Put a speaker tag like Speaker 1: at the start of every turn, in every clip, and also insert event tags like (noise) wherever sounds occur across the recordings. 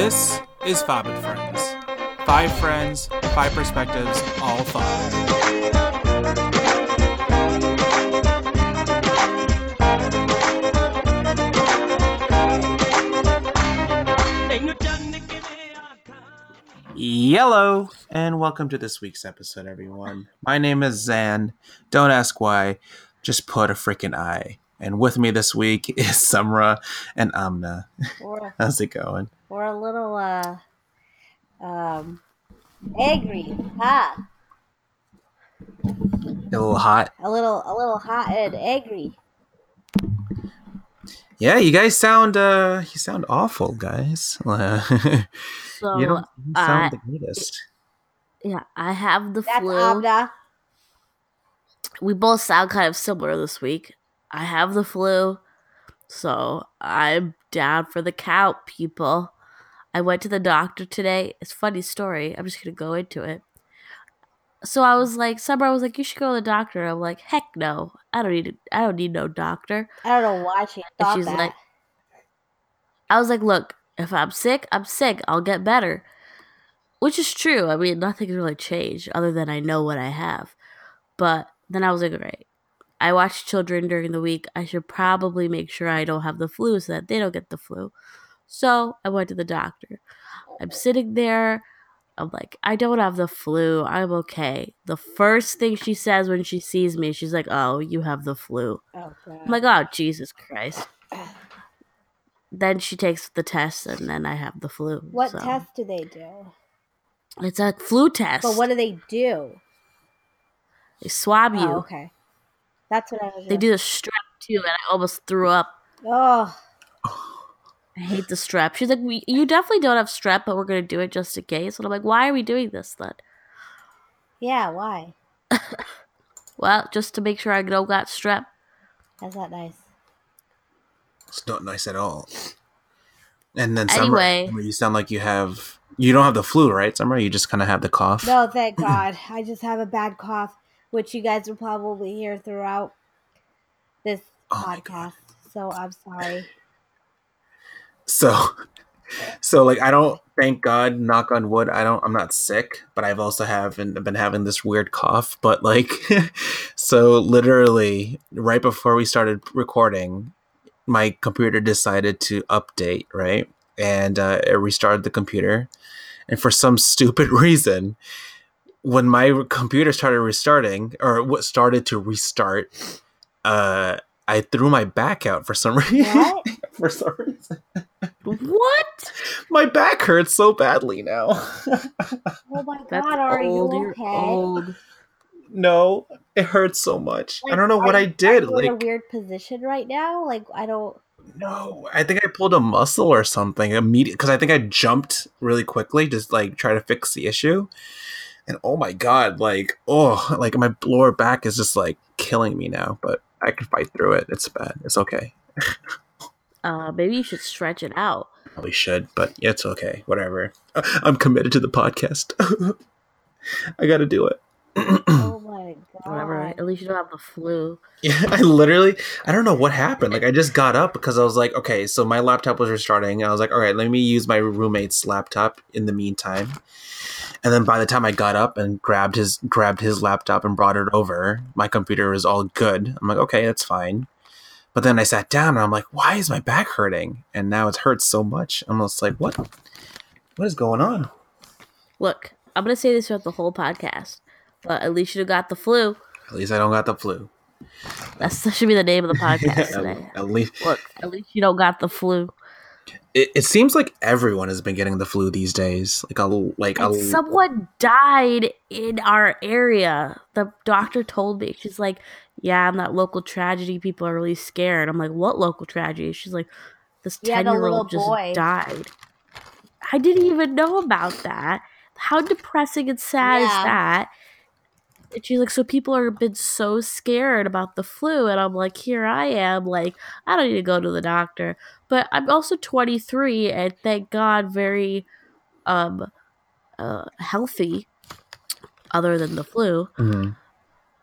Speaker 1: This is Five and Friends. Five friends, five perspectives, all five. Yellow, and welcome to this week's episode, everyone. My name is Zan. Don't ask why, just put a freaking I. And with me this week is (laughs) Sumra and Amna. How's it going?
Speaker 2: Or a little uh um angry, huh?
Speaker 1: A little hot.
Speaker 2: A little a little hot and angry.
Speaker 1: Yeah, you guys sound uh you sound awful, guys. (laughs)
Speaker 3: So
Speaker 1: you don't you sound
Speaker 3: I-
Speaker 1: the greatest.
Speaker 3: yeah, I have the
Speaker 2: That's
Speaker 3: flu.
Speaker 2: Amna.
Speaker 3: We both sound kind of similar this week. I have the flu, so I'm down for the count, people. I went to the doctor today. It's a funny story. I'm just gonna go into it. So I was like, Summer I was like, you should go to the doctor. I'm like, heck no, I don't need. I don't need no doctor.
Speaker 2: I don't know why she
Speaker 3: And
Speaker 2: thought
Speaker 3: she's
Speaker 2: that.
Speaker 3: like, I was like, look, if I'm sick, I'm sick. I'll get better. Which is true. I mean, nothing's really changed other than I know what I have. But then I was like, all right, I watch children during the week. I should probably make sure I don't have the flu so that they don't get the flu. So I went to the doctor. I'm sitting there. I'm like, I don't have the flu. I'm okay. The first thing she says when she sees me, she's like, oh, you have the flu.
Speaker 2: oh god.
Speaker 3: I'm like, oh, Jesus Christ. (sighs) Then she takes the test, and then I have the flu.
Speaker 2: what
Speaker 3: so.
Speaker 2: test do they do?
Speaker 3: It's a flu test.
Speaker 2: But what do they do?
Speaker 3: They swab oh, you.
Speaker 2: Oh, okay. That's what I was
Speaker 3: They do the strep too, and I almost threw up.
Speaker 2: Oh
Speaker 3: I hate the strep. She's like, "We- you definitely don't have strep, but we're gonna do it just in case. And I'm like, why are we doing this then?
Speaker 2: yeah, why? (laughs)
Speaker 3: Well, just to make sure I don't got strep.
Speaker 2: That's not nice.
Speaker 1: It's not nice at all. And then Summer,
Speaker 3: Anyway.
Speaker 1: Summer, you sound like you have you don't have the flu, right? Summer, you just kind of have the cough.
Speaker 2: No, (laughs) thank God. I just have a bad cough, which you guys will probably hear throughout this
Speaker 1: Oh
Speaker 2: podcast. So I'm sorry.
Speaker 1: So, so like I don't. Thank God, knock on wood. I don't. I'm not sick, but I've also haven't been having this weird cough. But like, (laughs) so literally right before we started recording, my computer decided to update, right? And uh, it restarted the computer, and for some (laughs) stupid reason, when my computer started restarting or what started to restart, uh, I threw my back out for some (laughs) reason. (laughs) for some reason
Speaker 3: What?
Speaker 1: my back hurts so badly now. (laughs)
Speaker 2: Oh my
Speaker 3: That's
Speaker 2: God, are
Speaker 3: old.
Speaker 2: you okay?
Speaker 3: old.
Speaker 1: no, it hurts so much. I don't know
Speaker 2: are
Speaker 1: what I did.
Speaker 2: Are you in a
Speaker 1: Like,
Speaker 2: weird position right now? Like I don't.
Speaker 1: no, I think I pulled a muscle or something immediate because I think I jumped really quickly, just like try to fix the issue. And oh my god, like oh, like my lower back is just like killing me now. But I can fight through it. It's bad. It's okay. (laughs)
Speaker 3: Uh, maybe you should stretch it out.
Speaker 1: Probably should, but it's okay. Whatever. (laughs) I'm committed to the podcast. (laughs) I got to do it.
Speaker 2: Oh (clears throat) my God.
Speaker 3: Whatever. At least you don't have the flu.
Speaker 1: Yeah, (laughs) I literally, I don't know what happened. Like, I just got up because I was like, okay, so my laptop was restarting. I was like, all right, let me use my roommate's laptop in the meantime. And then by the time I got up and grabbed his grabbed his laptop and brought it over, my computer was all good. I'm like, okay, that's fine. But then I sat down and I'm like, why is my back hurting? And now it hurts so much. I'm just like, what? What is going on?
Speaker 3: Look, I'm gonna say this throughout the whole podcast, but at least you got the flu.
Speaker 1: At least I don't got the flu.
Speaker 3: That's, that should be the name of the (laughs) podcast today.
Speaker 1: at least
Speaker 3: Look, at least you don't got the flu.
Speaker 1: it, it seems like everyone has been getting the flu these days. Like a like a
Speaker 3: someone died in our area. The doctor told me. She's like, "Yeah, I'm that local tragedy. People are really scared." I'm like, "What local tragedy?" She's like, "This
Speaker 2: Yeah,
Speaker 3: ten
Speaker 2: the
Speaker 3: year old just
Speaker 2: boy.
Speaker 3: died." I didn't even know about that. How depressing and sad is that? And she's like, so people are been so scared about the flu, and I'm like, here I am, like, I don't need to go to the doctor, but I'm also 23, and thank God, very, um, uh, healthy, other than the flu.
Speaker 1: Mhm.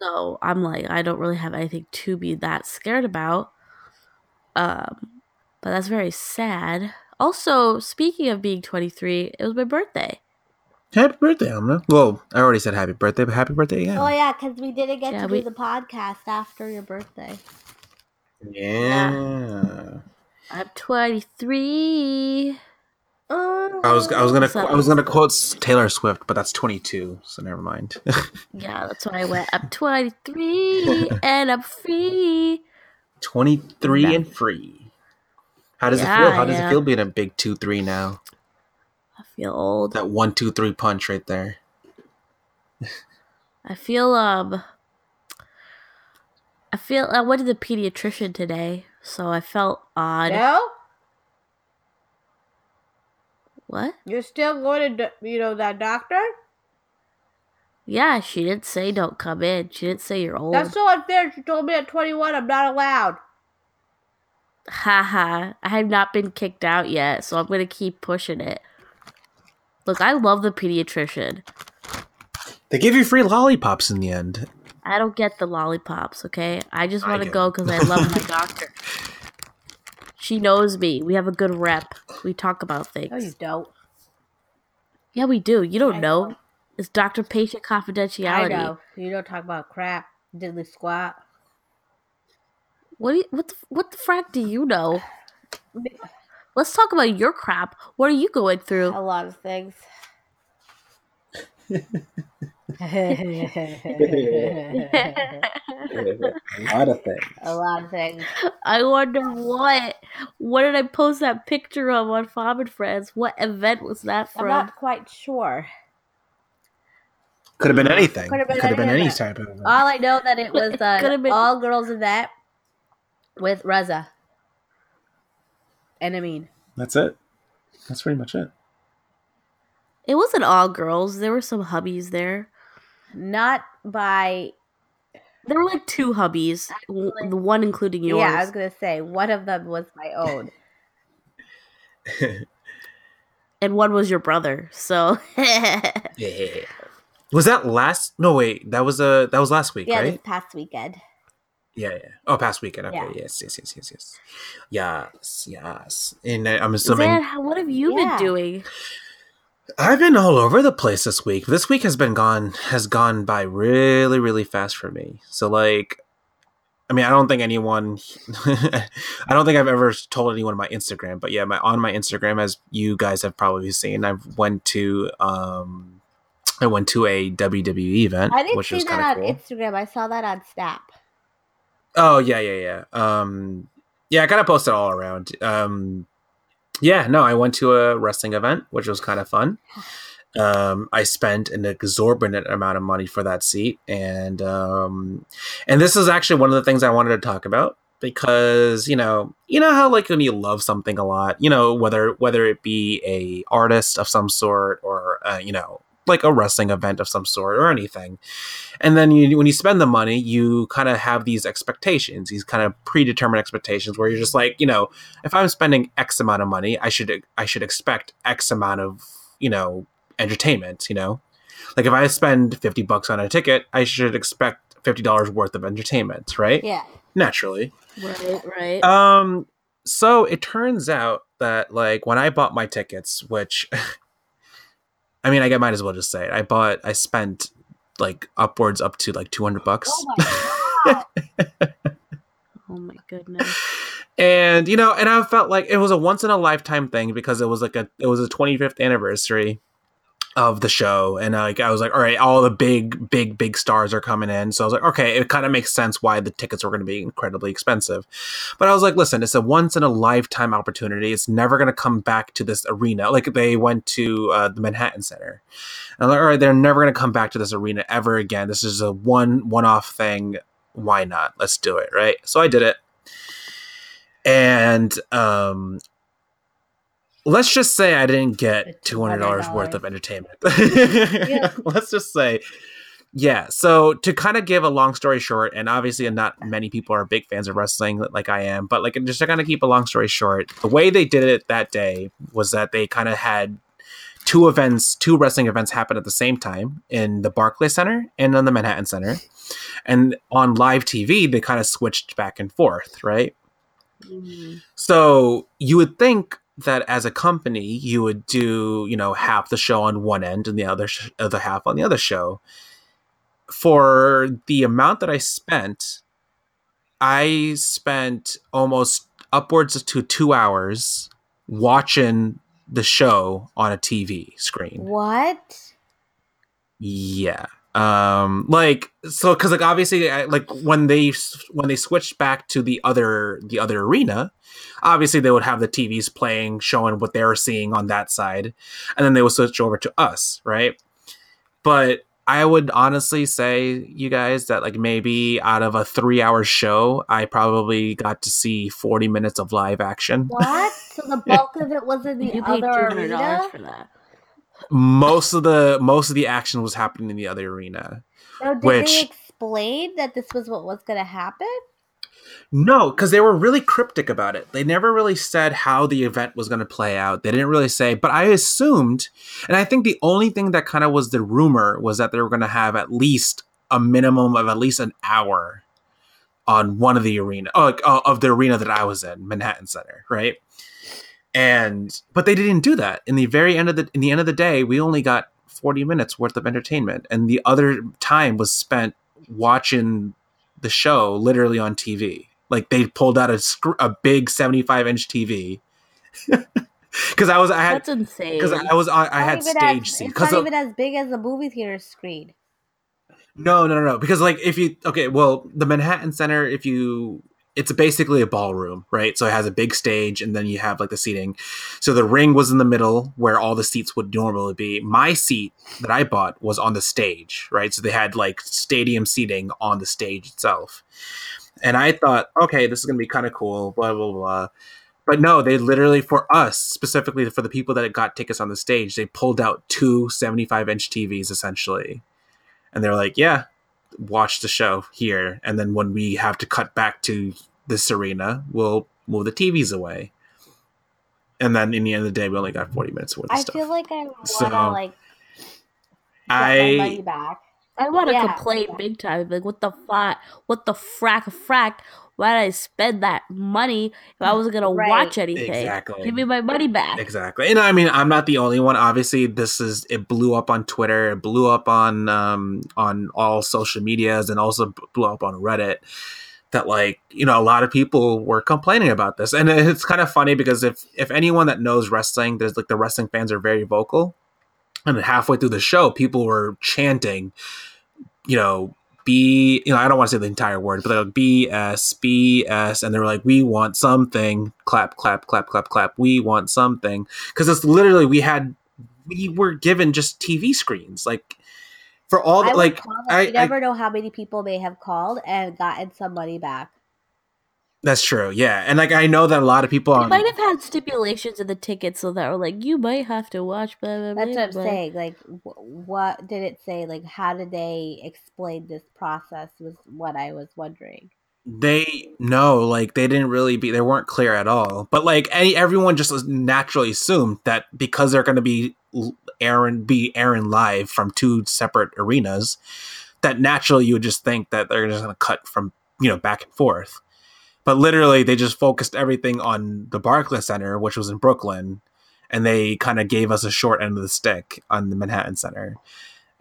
Speaker 3: So I'm like, I don't really have anything to be that scared about. Um, but that's very sad. Also, speaking of being 23, it was my birthday.
Speaker 1: Happy birthday, Amna. Well, I already said happy birthday, but happy birthday again.
Speaker 2: Oh yeah, because we didn't get
Speaker 3: Yeah,
Speaker 2: to
Speaker 3: we-
Speaker 2: do the podcast after your birthday.
Speaker 1: yeah.
Speaker 3: I'm 23.
Speaker 2: Oh,
Speaker 1: I was I was gonna
Speaker 3: What's up?
Speaker 1: I was gonna quote Taylor Swift, but that's 22, so never mind. (laughs)
Speaker 3: Yeah, that's why I went. I'm 23 (laughs) and I'm free.
Speaker 1: 23 and free. How does
Speaker 3: Yeah,
Speaker 1: it feel? How does
Speaker 3: yeah.
Speaker 1: it feel being a big two three now?
Speaker 3: I feel old.
Speaker 1: That one two three punch right there.
Speaker 3: I feel um. I feel I went to the pediatrician today, so I felt odd.
Speaker 2: no,
Speaker 3: What?
Speaker 2: you're still going to you know that doctor.
Speaker 3: Yeah, she didn't say don't come in. She didn't say you're old.
Speaker 2: That's so unfair. She told me at 21 I'm not allowed.
Speaker 3: Haha, I have not been kicked out yet, so I'm gonna keep pushing it. Look, I love the pediatrician.
Speaker 1: They give you free lollipops in the end.
Speaker 3: I don't get the lollipops, okay? I just want to go because I love my (laughs) doctor. She knows me. We have a good rep. We talk about things.
Speaker 2: No, you don't.
Speaker 3: Yeah, we do. You don't
Speaker 2: I
Speaker 3: know.
Speaker 2: know.
Speaker 3: It's doctor patient confidentiality.
Speaker 2: I know. You don't talk about crap. Diddly squat.
Speaker 3: What do you, what the, what the frack do you know? Let's talk about your crap. What are you going through?
Speaker 2: A lot of things. (laughs) (laughs)
Speaker 1: a lot of things.
Speaker 2: a lot of things.
Speaker 3: I wonder what. What did I post that picture of on Fob and Friends? What event was that from?
Speaker 2: I'm not quite sure.
Speaker 1: Could have been anything.
Speaker 2: Could have been
Speaker 1: Could have been any
Speaker 2: anything.
Speaker 1: type of. Event.
Speaker 2: All I know that it (laughs) was uh,
Speaker 3: could've been-
Speaker 2: all girls in that with Reza and Amin.
Speaker 1: That's it. That's pretty much it.
Speaker 3: It wasn't all girls. There were some hubbies there.
Speaker 2: Not by
Speaker 3: There were like two hubbies, w- the one including yours.
Speaker 2: yeah. I was gonna say one of them was my own. (laughs)
Speaker 3: and one was your brother. So (laughs)
Speaker 1: Yeah. Was that last? No, wait. That was uh that was last week,
Speaker 2: yeah,
Speaker 1: right?
Speaker 2: this past weekend.
Speaker 1: Yeah, yeah. Oh, past weekend. Okay.
Speaker 2: Yeah.
Speaker 1: Yes, yes, yes, yes, yes. Yes, yes. And uh, I'm assuming
Speaker 3: Zan, what have you
Speaker 2: Yeah.
Speaker 3: been doing?
Speaker 1: I've been all over the place this week. This week has been gone has gone by really, really fast for me. So like I mean, I don't think anyone (laughs) I don't think I've ever told anyone my Instagram, but yeah, my on my Instagram as you guys have probably seen, I went to um I went to a WWE event,
Speaker 2: I didn't
Speaker 1: which
Speaker 2: see
Speaker 1: was
Speaker 2: that on
Speaker 1: cool.
Speaker 2: Instagram. I saw that on Snap.
Speaker 1: Oh yeah, yeah, yeah. Um, yeah, I kind of posted all around. Um, yeah, no, I went to a wrestling event, which was kind of fun. Um, I spent an exorbitant amount of money for that seat, and um, and this is actually one of the things I wanted to talk about because you know, you know how like when you love something a lot, you know whether whether it be a artist of some sort or uh, you know like a wrestling event of some sort or anything and then you when you spend the money you kind of have these expectations these kind of predetermined expectations where you're just like you know if i'm spending x amount of money i should i should expect x amount of you know entertainment you know like if i spend 50 bucks on a ticket i should expect $50 worth of entertainment right
Speaker 2: Yeah.
Speaker 1: naturally
Speaker 3: Right, right.
Speaker 1: um, so it turns out that like when I bought my tickets, which (laughs) I mean, I might as well just say it. I bought, I spent like upwards up to like two hundred bucks,
Speaker 2: Oh my god. (laughs)
Speaker 3: oh my goodness.
Speaker 1: and you know, and I felt like it was a once in a lifetime thing because it was like a it was a twenty fifth anniversary of the show, and like I was like, all right, all the big, big, big stars are coming in, so I was like, okay, it kind of makes sense why the tickets were going to be incredibly expensive. But I was like, listen, it's a once in a lifetime opportunity. It's never going to come back to this arena. Like they went to uh, the Manhattan Center. And like, all right, they're never going to come back to this arena ever again. This is a one one off thing. Why not? Let's do it, right? So I did it. And um let's just say I didn't get $200 worth of entertainment. (laughs)
Speaker 2: Yeah.
Speaker 1: Let's just say yeah, so to kind of give a long story short, and obviously not many people are big fans of wrestling like I am, but like just to kind of keep a long story short, the way they did it that day was that they kind of had two events, two wrestling events happen at the same time in the Barclay Center and in the Manhattan Center. And on live TV, they kind of switched back and forth, right?
Speaker 3: Mhm.
Speaker 1: So you would think that as a company you would do you know half the show on one end and the other sh- other half on the other show. For the amount that i spent i spent almost upwards to two hours watching the show on a tv screen.
Speaker 2: What?
Speaker 1: yeah um like so because like obviously like when they when they switched back to the other the other arena obviously they would have the tvs playing showing what they were seeing on that side and then they would switch over to us right but i would honestly say you guys that like maybe out of a three hour show i probably got to see 40 minutes of live action
Speaker 2: What? so the (laughs) bulk of it was in the
Speaker 3: You paid two
Speaker 2: other
Speaker 3: hundred
Speaker 2: arena.
Speaker 3: for that.
Speaker 1: Most of the most of the action was happening in the other arena
Speaker 2: So did
Speaker 1: Which-
Speaker 2: they explain that this was what was going to happen?
Speaker 1: No, because they were really cryptic about it. They never really said how the event was going to play out. They didn't really say, but I assumed, and I think the only thing that kind of was the rumor was that they were going to have at least a minimum of at least an hour on one of the arena uh, uh, of the arena that I was in, Manhattan Center, right? And but they didn't do that. In the very end of the in the end of the day, we only got 40 minutes worth of entertainment and the other time was spent watching the show literally on TV. Like they pulled out a sc- a big 75 inch TV. Because (laughs) I was I had
Speaker 3: That's insane.
Speaker 1: because I was on I had stage
Speaker 2: as,
Speaker 1: seat.
Speaker 2: It's not
Speaker 1: Because
Speaker 2: even as big as the movie theater screen.
Speaker 1: no no no no because like if you okay well the Manhattan Center if you it's basically a ballroom right? So it has a big stage and then you have like the seating. So the ring was in the middle where all the seats would normally be. My seat that i bought was on the stage right? So they had like stadium seating on the stage itself. And i thought okay this is gonna be kind of cool blah blah blah. But no they literally for us specifically for the people that got tickets on the stage they pulled out two 75 inch tvs essentially. And they're like yeah watch the show here and then when we have to cut back to this arena we'll move the tvs away and then in the end of the day we only got 40 minutes worth of
Speaker 2: I
Speaker 1: stuff
Speaker 2: feel like I want to
Speaker 1: So,
Speaker 2: like get my money back.
Speaker 3: I want to
Speaker 2: Yeah.
Speaker 3: complain big time. Like, what the fuck? What the frack frack? Why did I spend that money if I wasn't gonna
Speaker 2: Right.
Speaker 3: watch anything?
Speaker 1: exactly
Speaker 3: Give me my money back.
Speaker 1: Exactly. And I mean, I'm not the only one. Obviously, this is it blew up on Twitter, it blew up on um on all social medias and also blew up on Reddit that like, you know, a lot of people were complaining about this. And it's kind of funny because if if anyone that knows wrestling, there's like the wrestling fans are very vocal. And halfway through the show, people were chanting, you know, B, you know, I don't want to say the entire word, but they're like BS, BS, and they were like, we want something, clap, clap, clap, clap, clap, we want something. Because it's literally, we had, we were given just TV screens. Like, for all the,
Speaker 2: would
Speaker 1: like,
Speaker 2: call
Speaker 1: I,
Speaker 2: you
Speaker 1: I,
Speaker 2: never know how many people may have called and gotten some money back.
Speaker 1: That's true, yeah. And like, I know that a lot of people on,
Speaker 3: might have had stipulations in the tickets so that were like, you might have to watch. Blah, blah,
Speaker 2: That's
Speaker 3: blah,
Speaker 2: what I'm
Speaker 3: blah.
Speaker 2: saying. Like, wh- what did it say? Like, how did they explain this process? Was what I was wondering.
Speaker 1: they no like they didn't really be they weren't clear at all but like any everyone just naturally assumed that because they're going to be aaron be aaron live from two separate arenas that naturally you would just think that they're just going to cut from you know back and forth but literally they just focused everything on the barclays center which was in brooklyn and they kind of gave us a short end of the stick on the manhattan center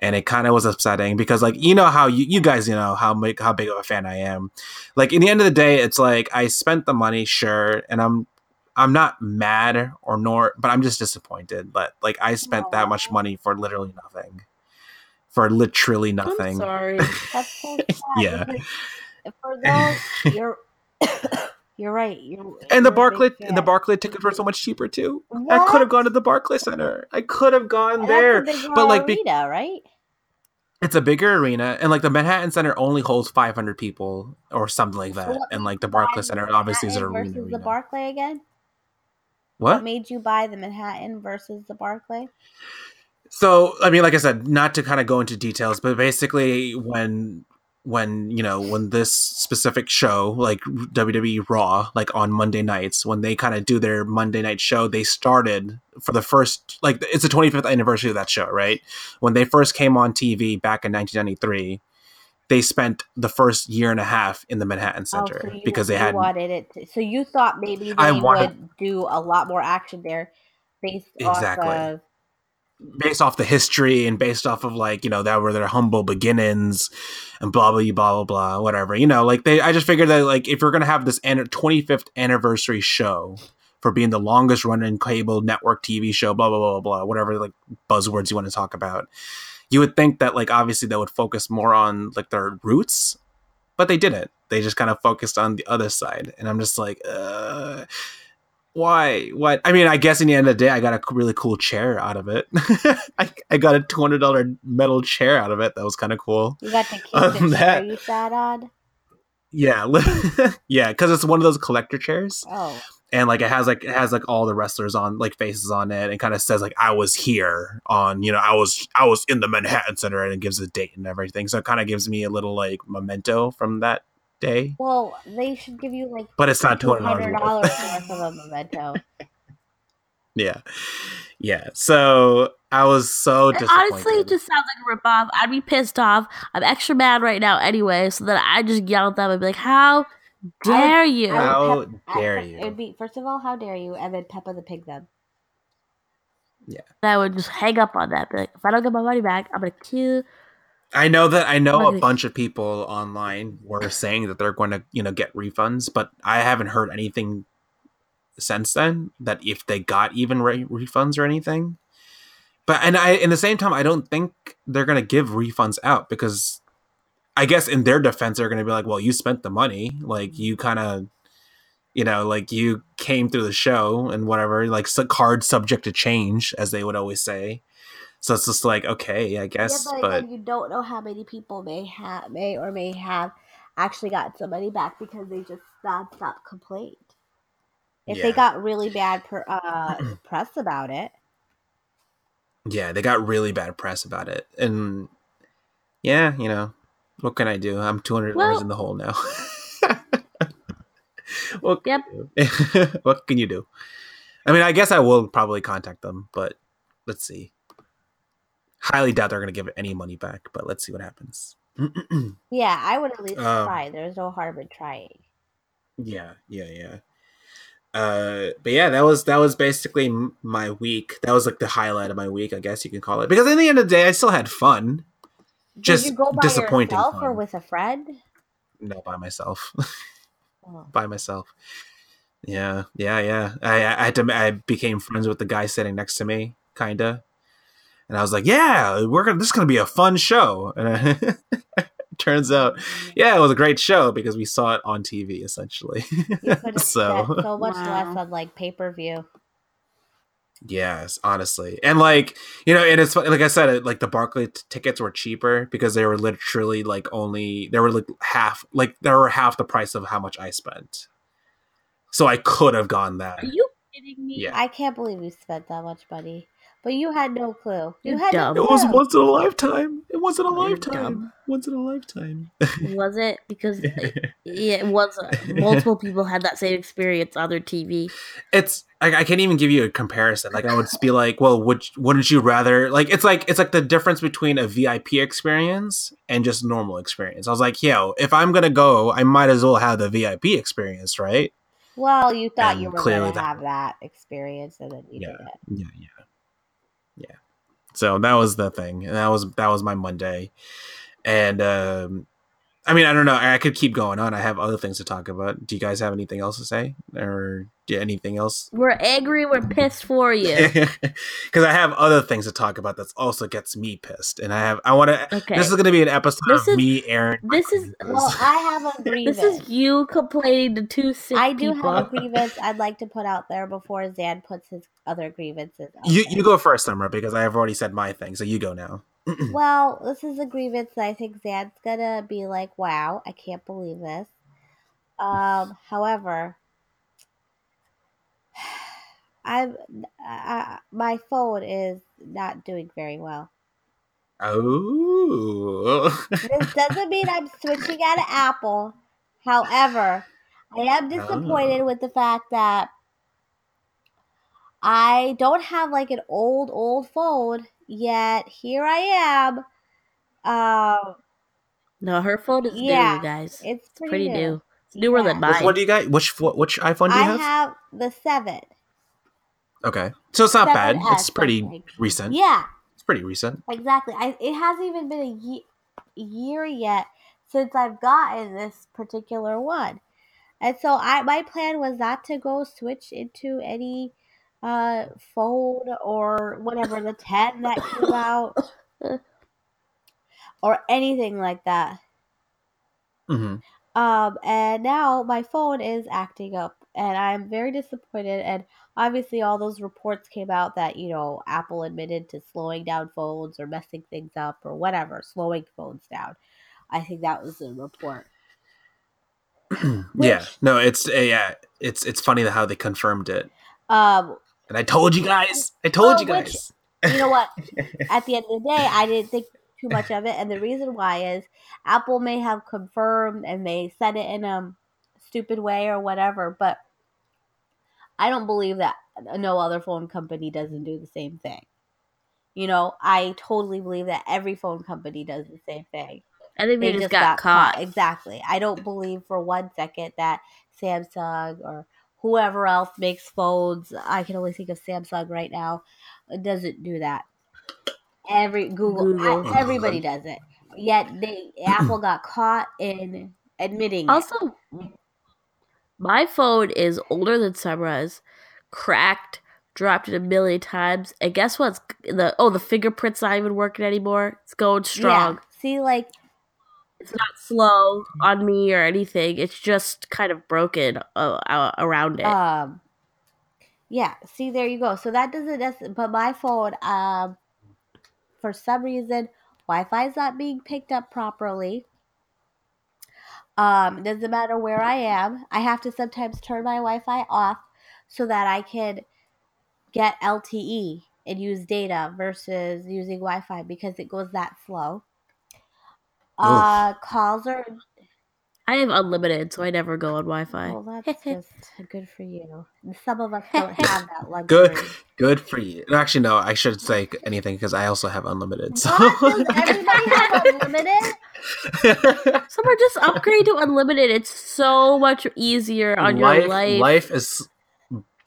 Speaker 1: and it kind of was upsetting because like you know how you, you guys you know how big how big of a fan I am. Like in the end of the day, it's like I spent the money, sure, and I'm I'm not mad or nor, but I'm just disappointed. But like I spent that much money for literally nothing, for literally
Speaker 3: I'm
Speaker 1: nothing.
Speaker 3: sorry.
Speaker 2: That's so. (laughs)
Speaker 1: Yeah.
Speaker 2: For those, (laughs) you're (coughs) you're right. You're,
Speaker 1: And the
Speaker 2: you're a big
Speaker 1: Barclay
Speaker 2: and
Speaker 1: the Barclay tickets were so much cheaper too. I could have gone to the Barclay Center. I could have gone
Speaker 2: And
Speaker 1: there.
Speaker 2: A
Speaker 1: but, like, be-
Speaker 2: arena, right?
Speaker 1: It's a bigger arena, and like the Manhattan Center only holds 500 people or something like that,
Speaker 2: what
Speaker 1: and like the Barclay Center obviously is an arena.
Speaker 2: versus the. Barclay again. What
Speaker 1: What?
Speaker 2: made you buy the Manhattan versus the Barclay?
Speaker 1: So, I mean, like I said, not to kind of go into details, but basically, when when you know when this specific show, like WWE Raw, like on Monday nights, when they kind of do their Monday night show, they started for the first like it's the 25th anniversary of that show, right? When they first came on TV back in 1993, they spent the first year and a half in the Manhattan oh, Center
Speaker 2: oh, so
Speaker 1: because they had
Speaker 2: wanted it. To, so you thought maybe they
Speaker 1: I wanted-
Speaker 2: would do a lot more action there, based
Speaker 1: Exactly.
Speaker 2: off of
Speaker 1: based off the history and based off of like you know that were their humble beginnings and blah blah blah blah blah whatever you know like they i just figured that like if we're gonna have this 25th anniversary show for being the longest running cable network tv show blah blah blah blah blah whatever like buzzwords you want to talk about you would think that like obviously they would focus more on like their roots but they didn't. They just kind of focused on the other side and i'm just like uh why what i mean i guess in the end of the day i got a really cool chair out of it. (laughs) I, I got a $200 metal chair out of it. That was kind of cool.
Speaker 2: You got to keep
Speaker 1: Other
Speaker 2: the chair you sat on.
Speaker 1: yeah (laughs) yeah because it's one of those collector chairs.
Speaker 2: Oh,
Speaker 1: and like it has like it has like all the wrestlers on like faces on it and kind of says like i was here on you know i was i was in the manhattan center and it gives a date and everything. So it kind of gives me a little like memento from that day
Speaker 2: well, they should give you like
Speaker 1: but it's not
Speaker 2: two
Speaker 1: $200
Speaker 2: hundred
Speaker 1: worth.
Speaker 2: of a (laughs) memento.
Speaker 1: yeah yeah so i was so
Speaker 3: And
Speaker 1: disappointed
Speaker 3: honestly, it just sounds like a ripoff. I'd be pissed off. I'm extra mad right now anyway, so that I just yell at them and be like, "How dare you?"
Speaker 2: I would
Speaker 1: How
Speaker 2: pep-
Speaker 1: dare you.
Speaker 2: It would be first of all, how dare you, and then Peppa the Pig them. Yeah.
Speaker 3: I would just hang up on that. Be like, if I don't get my money back, I'm gonna kill.
Speaker 1: I know that I know a bunch of people online were saying that they're going to, you know, get refunds, but I haven't heard anything since then that if they got even re- refunds or anything. But and I in the same time I don't think they're going to give refunds out because I guess in their defense they're going to be like, "Well, you spent the money, like you kind of you know, like you came through the show and whatever, like card subject to change as they would always say." So it's just like, okay, I guess,
Speaker 2: yeah, but,
Speaker 1: but
Speaker 2: you don't know how many people may have, may or may have actually got some money back because they just nonstop complained. If they got really bad per, uh, (clears throat) press about it,
Speaker 1: yeah, they got really bad press about it. And yeah, you know, what can I do? I'm two hundred dollars
Speaker 3: Well-
Speaker 1: in the hole now. (laughs) what
Speaker 3: Yep. (laughs)
Speaker 1: what can you do? I mean, I guess I will probably contact them, but let's see. Highly doubt they're going to give any money back, but let's see what happens. (clears throat)
Speaker 2: yeah, I would at least
Speaker 1: Um,
Speaker 2: try. There's no harm in trying.
Speaker 1: yeah, yeah, yeah. Uh, but yeah, that was that was basically my week. That was like the highlight of my week, I guess you can call it. Because at the end of the day, I still had fun. Just
Speaker 2: Did you go by
Speaker 1: disappointing
Speaker 2: yourself or with a friend?
Speaker 1: No, by myself. (laughs)
Speaker 2: Oh.
Speaker 1: by myself. Yeah, yeah, yeah. I, I had to. I became friends with the guy sitting next to me, kinda, and I was like, "Yeah, we're gonna. This is gonna be a fun show." And (laughs) turns out, yeah, it was a great show because we saw it on TV essentially.
Speaker 2: You could have (laughs)
Speaker 1: so
Speaker 2: spent so much less
Speaker 3: Wow.
Speaker 2: on like pay per view.
Speaker 1: yes, honestly, and like you know, and it's like I said, like the Barclay t- tickets were cheaper because they were literally like only they were like half, like they were half the price of how much I spent. So I could have gone that.
Speaker 3: Are you kidding me?
Speaker 1: Yeah.
Speaker 2: I can't believe you spent that much money, but you had no clue. You
Speaker 3: You're
Speaker 2: had
Speaker 3: dumb.
Speaker 2: no
Speaker 1: It was once in a lifetime. It wasn't a
Speaker 3: You're
Speaker 1: lifetime.
Speaker 3: dumb.
Speaker 1: Once in a lifetime. (laughs)
Speaker 3: Was it because (laughs) yeah, it was uh, multiple people had that same experience on their TV?
Speaker 1: it's I, I can't even give you a comparison. Like I would be like, well, would wouldn't you rather like it's like it's like the difference between a VIP experience and just normal experience. I was like, yo, if I'm gonna go, I might as well have the VIP experience, right?
Speaker 2: Well, you thought you were going to
Speaker 1: that-
Speaker 2: have that experience, and then you
Speaker 1: Yeah.
Speaker 2: didn't.
Speaker 1: Yeah, yeah, yeah. So that was the thing, and that was that was my Monday, and um, I mean, I don't know. I could keep going on. I have other things to talk about. Do you guys have anything else to say, or do anything else?
Speaker 3: We're angry. We're pissed for you. (laughs)
Speaker 1: Because I have other things to talk about that also gets me pissed, and I have I want to.
Speaker 3: Okay.
Speaker 1: This is going to be an episode
Speaker 3: This
Speaker 1: of
Speaker 3: is-
Speaker 1: me, Aaron.
Speaker 3: this is-
Speaker 2: Well, I have a grievance. (laughs)
Speaker 3: This is you complaining to two sick
Speaker 2: I do
Speaker 3: people.
Speaker 2: have a grievance I'd like to put out there before Zan puts his other grievances. Out
Speaker 1: you
Speaker 2: there.
Speaker 1: you go first, Summer, because I have already said my thing. So you go now. (clears throat)
Speaker 2: Well, this is a grievance that I think Zan's gonna be like, "Wow, I can't believe this." Um, however, (sighs) I'm I, my phone is not doing very well.
Speaker 1: Oh.
Speaker 2: This doesn't mean I'm switching out of Apple. However, I am (laughs) disappointed with the fact that I don't have like an old, old phone, yet here I am. Um,
Speaker 3: No, her phone is
Speaker 2: Yeah,
Speaker 3: new, you guys.
Speaker 2: It's
Speaker 3: It's
Speaker 2: pretty,
Speaker 3: pretty
Speaker 2: new.
Speaker 3: new. It's newer than
Speaker 2: Yeah.
Speaker 1: Which
Speaker 3: mine.
Speaker 1: one do you guys? Which pho- which iPhone do you
Speaker 2: I
Speaker 1: have?
Speaker 2: have the seven.
Speaker 1: Okay, so it's not bad.
Speaker 2: 7S,
Speaker 1: It's pretty
Speaker 2: I think.
Speaker 1: recent.
Speaker 2: Yeah,
Speaker 1: It's pretty recent.
Speaker 2: exactly. I, it hasn't even been a ye- year yet since I've gotten this particular one, and so I my plan was not to go switch into any uh phone or whatever the ten that came out or anything like that.
Speaker 1: hmm
Speaker 2: Um, and now my phone is acting up, and I'm very disappointed. And obviously, all those reports came out that you know Apple admitted to slowing down phones or messing things up or whatever, slowing phones down. I think that was the report. (clears throat)
Speaker 1: yeah, no, it's uh, yeah, it's it's funny how they confirmed it.
Speaker 2: Um,
Speaker 1: And I told you guys. I told
Speaker 2: Well,
Speaker 1: you
Speaker 2: which-
Speaker 1: guys.
Speaker 2: you know what? (laughs) At the end of the day, I didn't think too much of it, and the reason why is Apple may have confirmed and they said it in a stupid way or whatever, but I don't believe that no other phone company doesn't do the same thing. You know, I totally believe that every phone company does the same thing.
Speaker 3: I think they, just, got, caught.
Speaker 2: Exactly. I don't believe for one second that Samsung or whoever else makes phones, I can only think of Samsung right now, doesn't do that. Every Google,
Speaker 3: Google.
Speaker 2: Oh, I- everybody does it. Yet they (clears throat) Apple got caught in admitting. it.
Speaker 3: Also, my phone is older than Samura's, cracked, dropped it a million times, and guess what's the oh the fingerprint's not even working anymore. It's going strong.
Speaker 2: Yeah. See, like
Speaker 3: It's not slow on me or anything. It's just kind of broken uh, uh, around it.
Speaker 2: um, yeah. See, there you go. So that doesn't. But my phone, um, for some reason, Wi-Fi is not being picked up properly. Um, doesn't matter where I am. I have to sometimes turn my Wi-Fi off so that I can get LTE and use data versus using Wi-Fi because it goes that slow. Uh, calls are
Speaker 3: I have unlimited, so I never go on Wi-Fi.
Speaker 2: well. That's (laughs) just good for you. Some of us don't have (laughs) that luxury.
Speaker 1: Good, good for you. Actually, no, I shouldn't say (laughs) anything because I also have unlimited. So
Speaker 2: What? Does everybody have unlimited?
Speaker 3: Someone just upgrade to unlimited. It's so much easier on
Speaker 1: life,
Speaker 3: your life.
Speaker 1: life is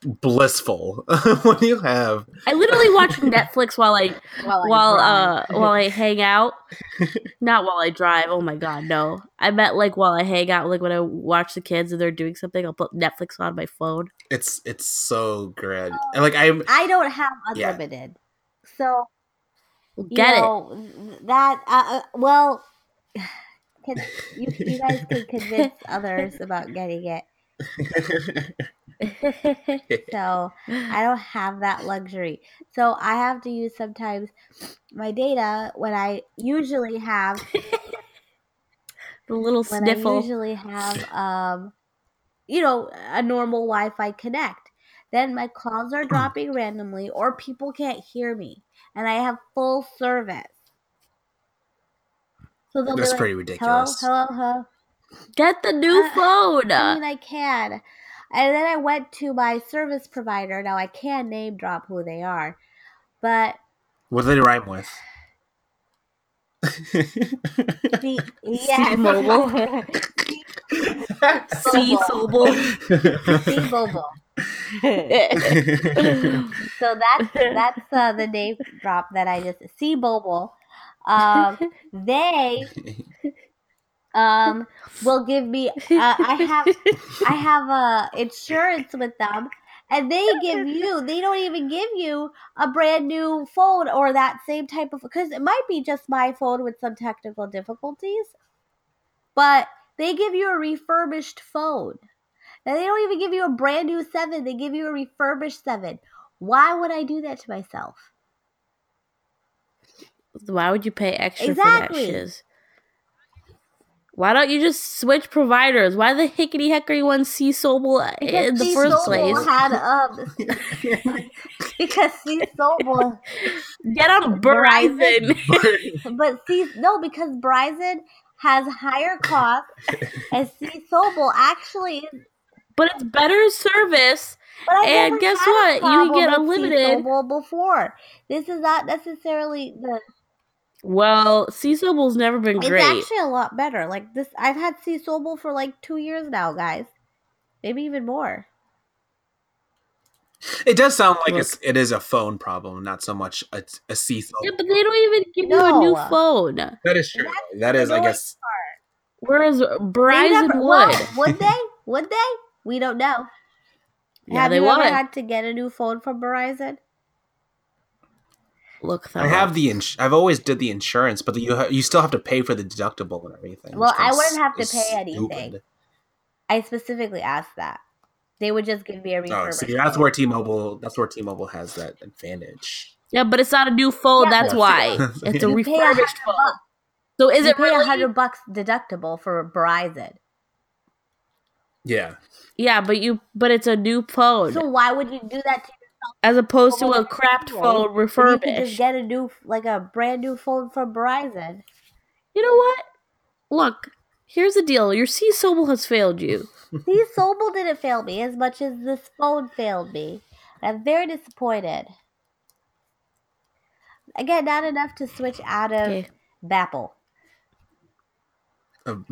Speaker 1: blissful (laughs) when you have.
Speaker 3: I literally watch Netflix while I (laughs)
Speaker 2: While I
Speaker 3: while uh while I hang out. Not while I drive. Oh my god, no. I meant like while I hang out, like when I watch the kids and they're doing something, I'll put Netflix on my phone.
Speaker 1: It's it's so good. And like I'm
Speaker 2: I don't have
Speaker 1: Yeah.
Speaker 2: unlimited, so you
Speaker 3: Get
Speaker 2: know, that. Uh, uh, well, can, you, you guys can (laughs) convince others about getting it.
Speaker 3: It. (laughs)
Speaker 2: So I don't have that luxury. So I have to use sometimes my data when I usually have (laughs)
Speaker 3: the little
Speaker 2: when
Speaker 3: sniffle.
Speaker 2: I usually have um you know a normal Wi-Fi connect. Then my calls are dropping randomly or people can't hear me and I have full service. So they'll
Speaker 1: That's
Speaker 2: be like,
Speaker 1: pretty ridiculous.
Speaker 2: Hello, hello, hello.
Speaker 3: Get the new
Speaker 2: Uh,
Speaker 3: phone.
Speaker 2: I mean, I can. And then I went to my service provider. Now I can name drop who they are, but
Speaker 1: what do they rhyme with?
Speaker 2: the (laughs) yeah,
Speaker 3: Mobile. See Sobel.
Speaker 2: T-Mobile. so that's that's uh, the name drop that I just C Mobile. Um, they (laughs) um will give me. Uh, I (laughs) have I have uh, insurance with them, and they give you. They don't even (laughs) give you a brand new phone or that same type of because it might be just my phone with some technical difficulties, but they give you a refurbished phone. And they don't even give you a brand new seven. They give you a refurbished seven. Why would I do that to myself?
Speaker 3: Why would you pay extra
Speaker 2: Exactly.
Speaker 3: for that shiz? Why don't you just switch providers? Why the hickety heck are you on C Sobel in the
Speaker 2: C
Speaker 3: first
Speaker 2: Sobel
Speaker 3: place?
Speaker 2: had um (laughs) because C Sobel,
Speaker 3: Get on Verizon. (laughs)
Speaker 2: but C no because Verizon has higher costs, and C Sobel actually
Speaker 3: but it's better service.
Speaker 2: But
Speaker 3: And guess what? You can get unlimited.
Speaker 2: T-Mobile before. This is not necessarily the
Speaker 3: Well, Sea Sobel's never been
Speaker 2: It's
Speaker 3: great.
Speaker 2: It's actually a lot better. Like this, I've had Sea Sobel for like two years now, guys. Maybe even more.
Speaker 1: It does sound like
Speaker 3: Look.
Speaker 1: it's, it is a phone problem, not so much a, a Cecil.
Speaker 3: yeah, but they don't even give you a new
Speaker 2: No.
Speaker 3: phone.
Speaker 1: that is true. That is, I
Speaker 2: annoying
Speaker 1: guess.
Speaker 3: Whereas
Speaker 2: They
Speaker 3: Verizon
Speaker 2: never-
Speaker 3: would.
Speaker 2: well, would (laughs) they? Would they? We don't know.
Speaker 3: Yeah,
Speaker 2: Have
Speaker 3: they
Speaker 2: you
Speaker 3: would.
Speaker 2: ever had to get a new phone from Verizon?
Speaker 3: Look,
Speaker 1: I have
Speaker 3: up.
Speaker 1: the ins- I've always did the insurance, but you ha- you still have to pay for the deductible and everything.
Speaker 2: Well, I wouldn't have to
Speaker 1: is
Speaker 2: pay anything.
Speaker 1: stupid.
Speaker 2: I specifically asked that. They would just give me a
Speaker 1: Oh,
Speaker 2: so
Speaker 1: see, that's
Speaker 2: phone.
Speaker 1: where T-Mobile. That's where T-Mobile has that advantage.
Speaker 3: Yeah, but it's not a new phone.
Speaker 2: Yeah,
Speaker 3: that's
Speaker 1: but-
Speaker 3: why (laughs) it's a
Speaker 2: You pay a hundred
Speaker 3: refurbished phone.
Speaker 2: bucks.
Speaker 3: So is
Speaker 2: you
Speaker 3: it
Speaker 2: pay a
Speaker 3: really?
Speaker 2: hundred bucks deductible for Verizon.
Speaker 1: Yeah,
Speaker 3: Yeah, but you but it's a new phone
Speaker 2: So why would you do that to
Speaker 3: as opposed to a crapped
Speaker 2: anyway,
Speaker 3: phone
Speaker 2: when you could just get a new, like a brand new phone from Verizon?
Speaker 3: You know what? Look, here's the deal. Your C Sobel has failed you. (laughs)
Speaker 2: C Sobel didn't fail me as much as this phone failed me. I'm very disappointed. Again, not enough to switch out of
Speaker 3: Okay.
Speaker 2: Bapple.
Speaker 1: Um, (laughs)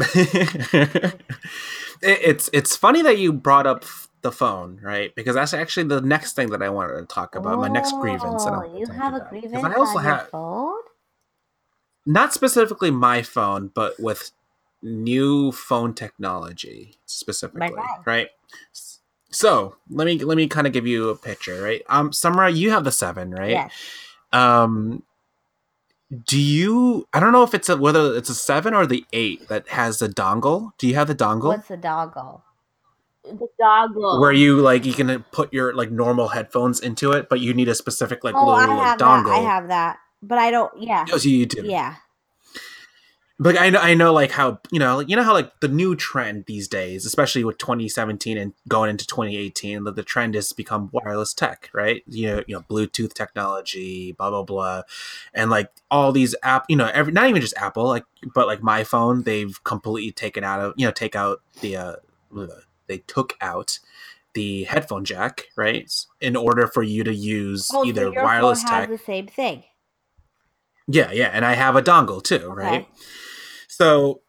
Speaker 1: it's it's funny that you brought up the phone, right? Because that's actually the next thing that I wanted to talk about. my next grievance. And
Speaker 2: Oh, you have a grievance
Speaker 1: I also
Speaker 2: on your
Speaker 1: have
Speaker 2: phone?
Speaker 1: not specifically my phone, but with new phone technology specifically,
Speaker 2: guy.
Speaker 1: right? So let me let me kind of give you a picture, right? Um, Summer, you have the seven, right?
Speaker 2: Yes.
Speaker 1: Um, do you? I don't know if it's a whether it's a seven or the eight that has the dongle. Do you have the dongle
Speaker 2: What's the dongle?
Speaker 3: The doggle.
Speaker 1: where you like you can put your like normal headphones into it, but you need a specific like
Speaker 2: oh, I
Speaker 1: little like dongle.
Speaker 2: that. I have that. But I don't, yeah.
Speaker 1: Oh, so you do.
Speaker 2: Yeah.
Speaker 1: But I know, I know, like how you know, like, you know how like the new trend these days, especially with 2017 and going into 2018, that the trend has become wireless tech, right? You know, you know, Bluetooth technology, blah blah blah, and like all these app, you know, every not even just Apple, like but like my phone, they've completely taken out of you know take out the uh, they took out the headphone jack, right, in order for you to use
Speaker 2: Oh,
Speaker 1: either
Speaker 2: so your
Speaker 1: wireless
Speaker 2: phone has
Speaker 1: tech,
Speaker 2: the same thing.
Speaker 1: yeah, yeah, and I have a dongle too, right? So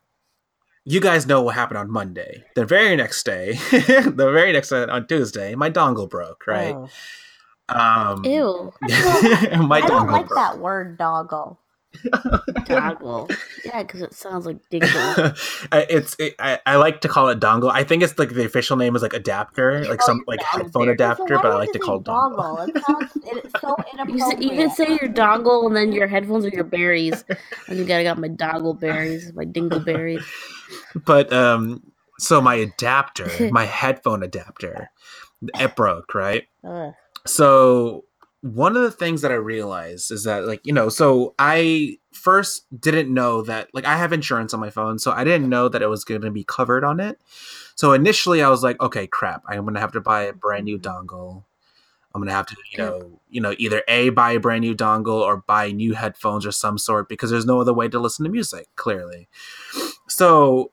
Speaker 1: you guys know what happened on Monday. The very next day, (laughs) the very next day on Tuesday, my dongle broke, right?
Speaker 2: Oh.
Speaker 1: Um
Speaker 3: Ew. (laughs)
Speaker 1: my
Speaker 2: I
Speaker 1: dongle
Speaker 2: don't like
Speaker 1: broke.
Speaker 2: that word doggle. (laughs)
Speaker 3: Doggle. yeah, because it sounds like dingle. (laughs)
Speaker 1: It's it, I, I like to call it dongle. I think it's like the official name is like adapter, like some like
Speaker 3: dongle.
Speaker 1: headphone adapter,
Speaker 2: So
Speaker 1: but I like to call it dongle. dongle.
Speaker 2: It sounds it's so (laughs)
Speaker 3: You,
Speaker 2: inappropriate.
Speaker 3: you can say your dongle and then your headphones are your berries. And you gotta got my dongle berries, my dingle berries.
Speaker 1: but um so my adapter my headphone adapter it broke right
Speaker 2: Ugh.
Speaker 1: so one of the things that i realized is that like you know so i first didn't know that like i have insurance on my phone so i didn't know that it was going to be covered on it. So initially i was like okay crap i'm going to have to buy a brand new dongle. I'm going to have to you know you know either a buy a brand new dongle or buy new headphones or some sort because there's no other way to listen to music clearly. So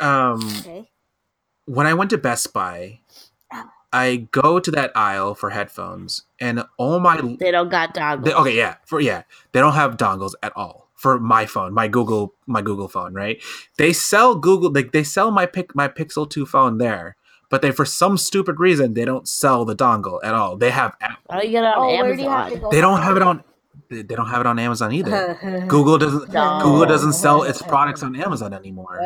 Speaker 1: um
Speaker 2: Okay.
Speaker 1: when I went to Best Buy, I go to that aisle for headphones, and all my
Speaker 3: They don't got dongles.
Speaker 1: they, okay, yeah, for yeah, they don't have dongles at all for my phone, my Google, my Google phone, right? They sell Google, like they sell my pic, my Pixel Two phone there, but they for some stupid reason they don't sell the dongle at all. They have, app-
Speaker 3: Why oh, don't you get it on
Speaker 2: Oh,
Speaker 3: Amazon?
Speaker 2: do you have to go?
Speaker 1: they don't have it on, they they don't have it on Amazon either. (laughs) Google doesn't,
Speaker 3: No.
Speaker 1: Google doesn't sell its (laughs) products on Amazon anymore.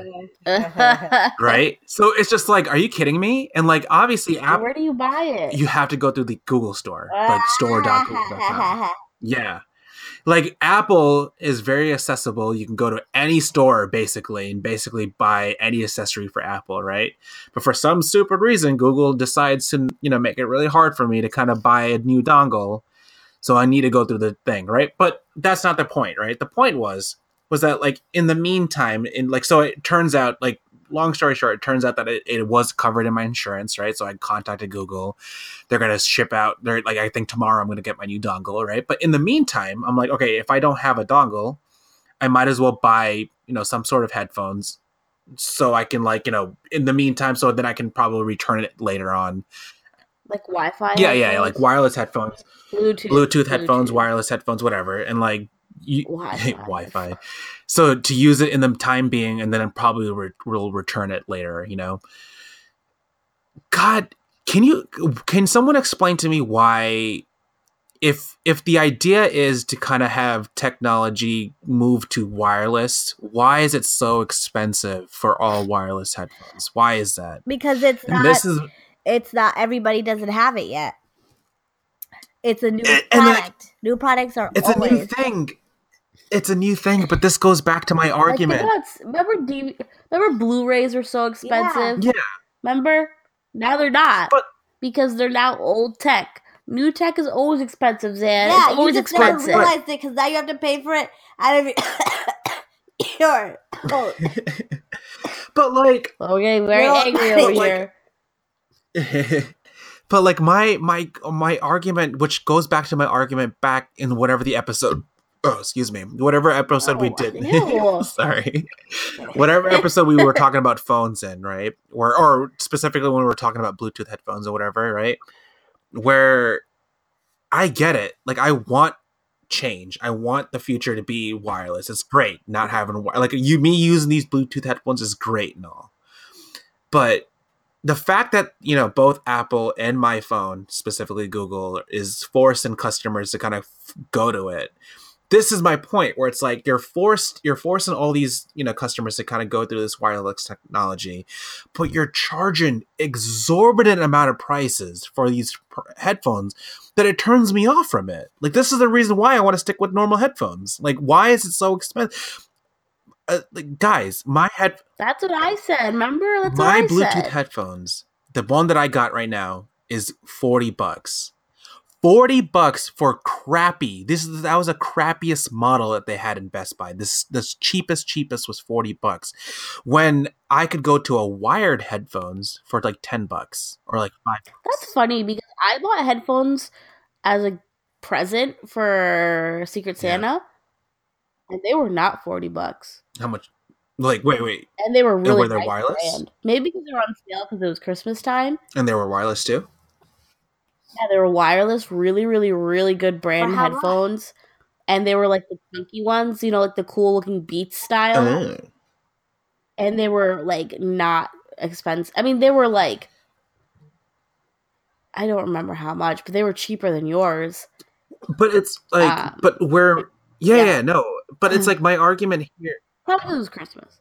Speaker 1: Uh-huh. (laughs) Right, so it's just like, are you kidding me? And like, obviously, Apple,
Speaker 3: where do you buy it?
Speaker 1: you have to go through the Google store, like store.google.com. Yeah. Like Apple is very accessible. You can go to any store basically and basically buy any accessory for Apple, right? But for some stupid reason, Google decides to, you know, make it really hard for me to kind of buy a new dongle. So I need to go through the thing, right? But that's not the point, right? The point was was that like in the meantime, in like so it turns out like long story short, it turns out that it, it was covered in my insurance, right? So I contacted Google. They're gonna ship out. They're like, I think tomorrow I'm gonna get my new dongle, right? But in the meantime, I'm like, okay, if I don't have a dongle, I might as well buy, you know, some sort of headphones, so I can like, you know, in the meantime, so then I can probably return it later on.
Speaker 3: Like Wi-Fi.
Speaker 1: Yeah, yeah, like wireless headphones,
Speaker 3: Bluetooth.
Speaker 1: Bluetooth headphones, wireless headphones, whatever, and like you, (laughs)
Speaker 3: Wi-Fi.
Speaker 1: Wi-Fi. So to use it in the time being, and then probably re- will return it later. You know. God, can you can someone explain to me why? If if the idea is to kind of have technology move to wireless, why is it so expensive for all wireless headphones? Why is that?
Speaker 2: because it's
Speaker 1: And
Speaker 2: not.
Speaker 1: this is
Speaker 2: it's not. Everybody doesn't have it yet. It's a new
Speaker 1: And- and, like,
Speaker 2: product. new products are
Speaker 1: it's a new thing. It's a new thing, but this goes back to my argument.
Speaker 3: think about remember D- remember Blu-rays were so expensive.
Speaker 1: Yeah.
Speaker 3: Remember? Now they're not.
Speaker 1: But-
Speaker 3: because they're now old tech. New tech is always expensive, Zan.
Speaker 2: yeah,
Speaker 3: it's
Speaker 2: you
Speaker 3: always
Speaker 2: just never realized it because now you have to pay for it out of your. (coughs) your (laughs) oh,
Speaker 1: but like
Speaker 3: Okay, very
Speaker 2: No,
Speaker 3: angry
Speaker 2: but,
Speaker 3: over
Speaker 1: like-
Speaker 3: here. (laughs)
Speaker 1: but like my my my argument which goes back to my argument back in whatever the episode oh excuse me whatever episode we
Speaker 3: Oh,
Speaker 1: did.
Speaker 3: ew. (laughs)
Speaker 1: sorry. Whatever episode we were talking about phones in right? Or or specifically when we were talking about bluetooth headphones or whatever right? Where i get it. Like i want change. I want the future to be wireless. It's great not having like you me using these bluetooth headphones is great and all. But the fact that you know both apple and my phone specifically google is forcing customers to kind of go to it. This is my point where it's like you're forced you're forcing all these you know customers to kind of go through this wireless technology but you're charging exorbitant amount of prices for these headphones that it turns me off from it. Like this is the reason why i want to stick with normal headphones. Like why is it so expensive uh, like guys my head
Speaker 3: That's what I said. Remember? That's
Speaker 1: my Bluetooth
Speaker 3: said.
Speaker 1: headphones, the one that I got right now, is forty bucks. Forty bucks for crappy. This is that was a crappiest model that they had in Best Buy. This this cheapest cheapest was forty bucks, when I could go to a wired headphones for like ten bucks or like five.
Speaker 3: That's funny because I bought headphones as a present for Secret
Speaker 1: Yeah.
Speaker 3: Santa, and they were not forty bucks.
Speaker 1: How much? Like wait wait,
Speaker 3: And they were really
Speaker 1: were they
Speaker 3: nice
Speaker 1: wireless?
Speaker 3: brand. Maybe because they were on sale because it was Christmas time.
Speaker 1: and they were wireless too.
Speaker 3: Yeah, they were wireless, really, really, really good brand
Speaker 2: For how much?
Speaker 3: headphones. And they were like the chunky ones, you know, like the cool looking Beats style.
Speaker 1: Oh.
Speaker 3: And they were like not expensive. I mean, they were like I don't remember how much, but they were cheaper than yours.
Speaker 1: But it's like,
Speaker 3: Um,
Speaker 1: but we're yeah,
Speaker 3: yeah.
Speaker 1: yeah no. But it's like um, my argument here.
Speaker 3: Probably it was Christmas.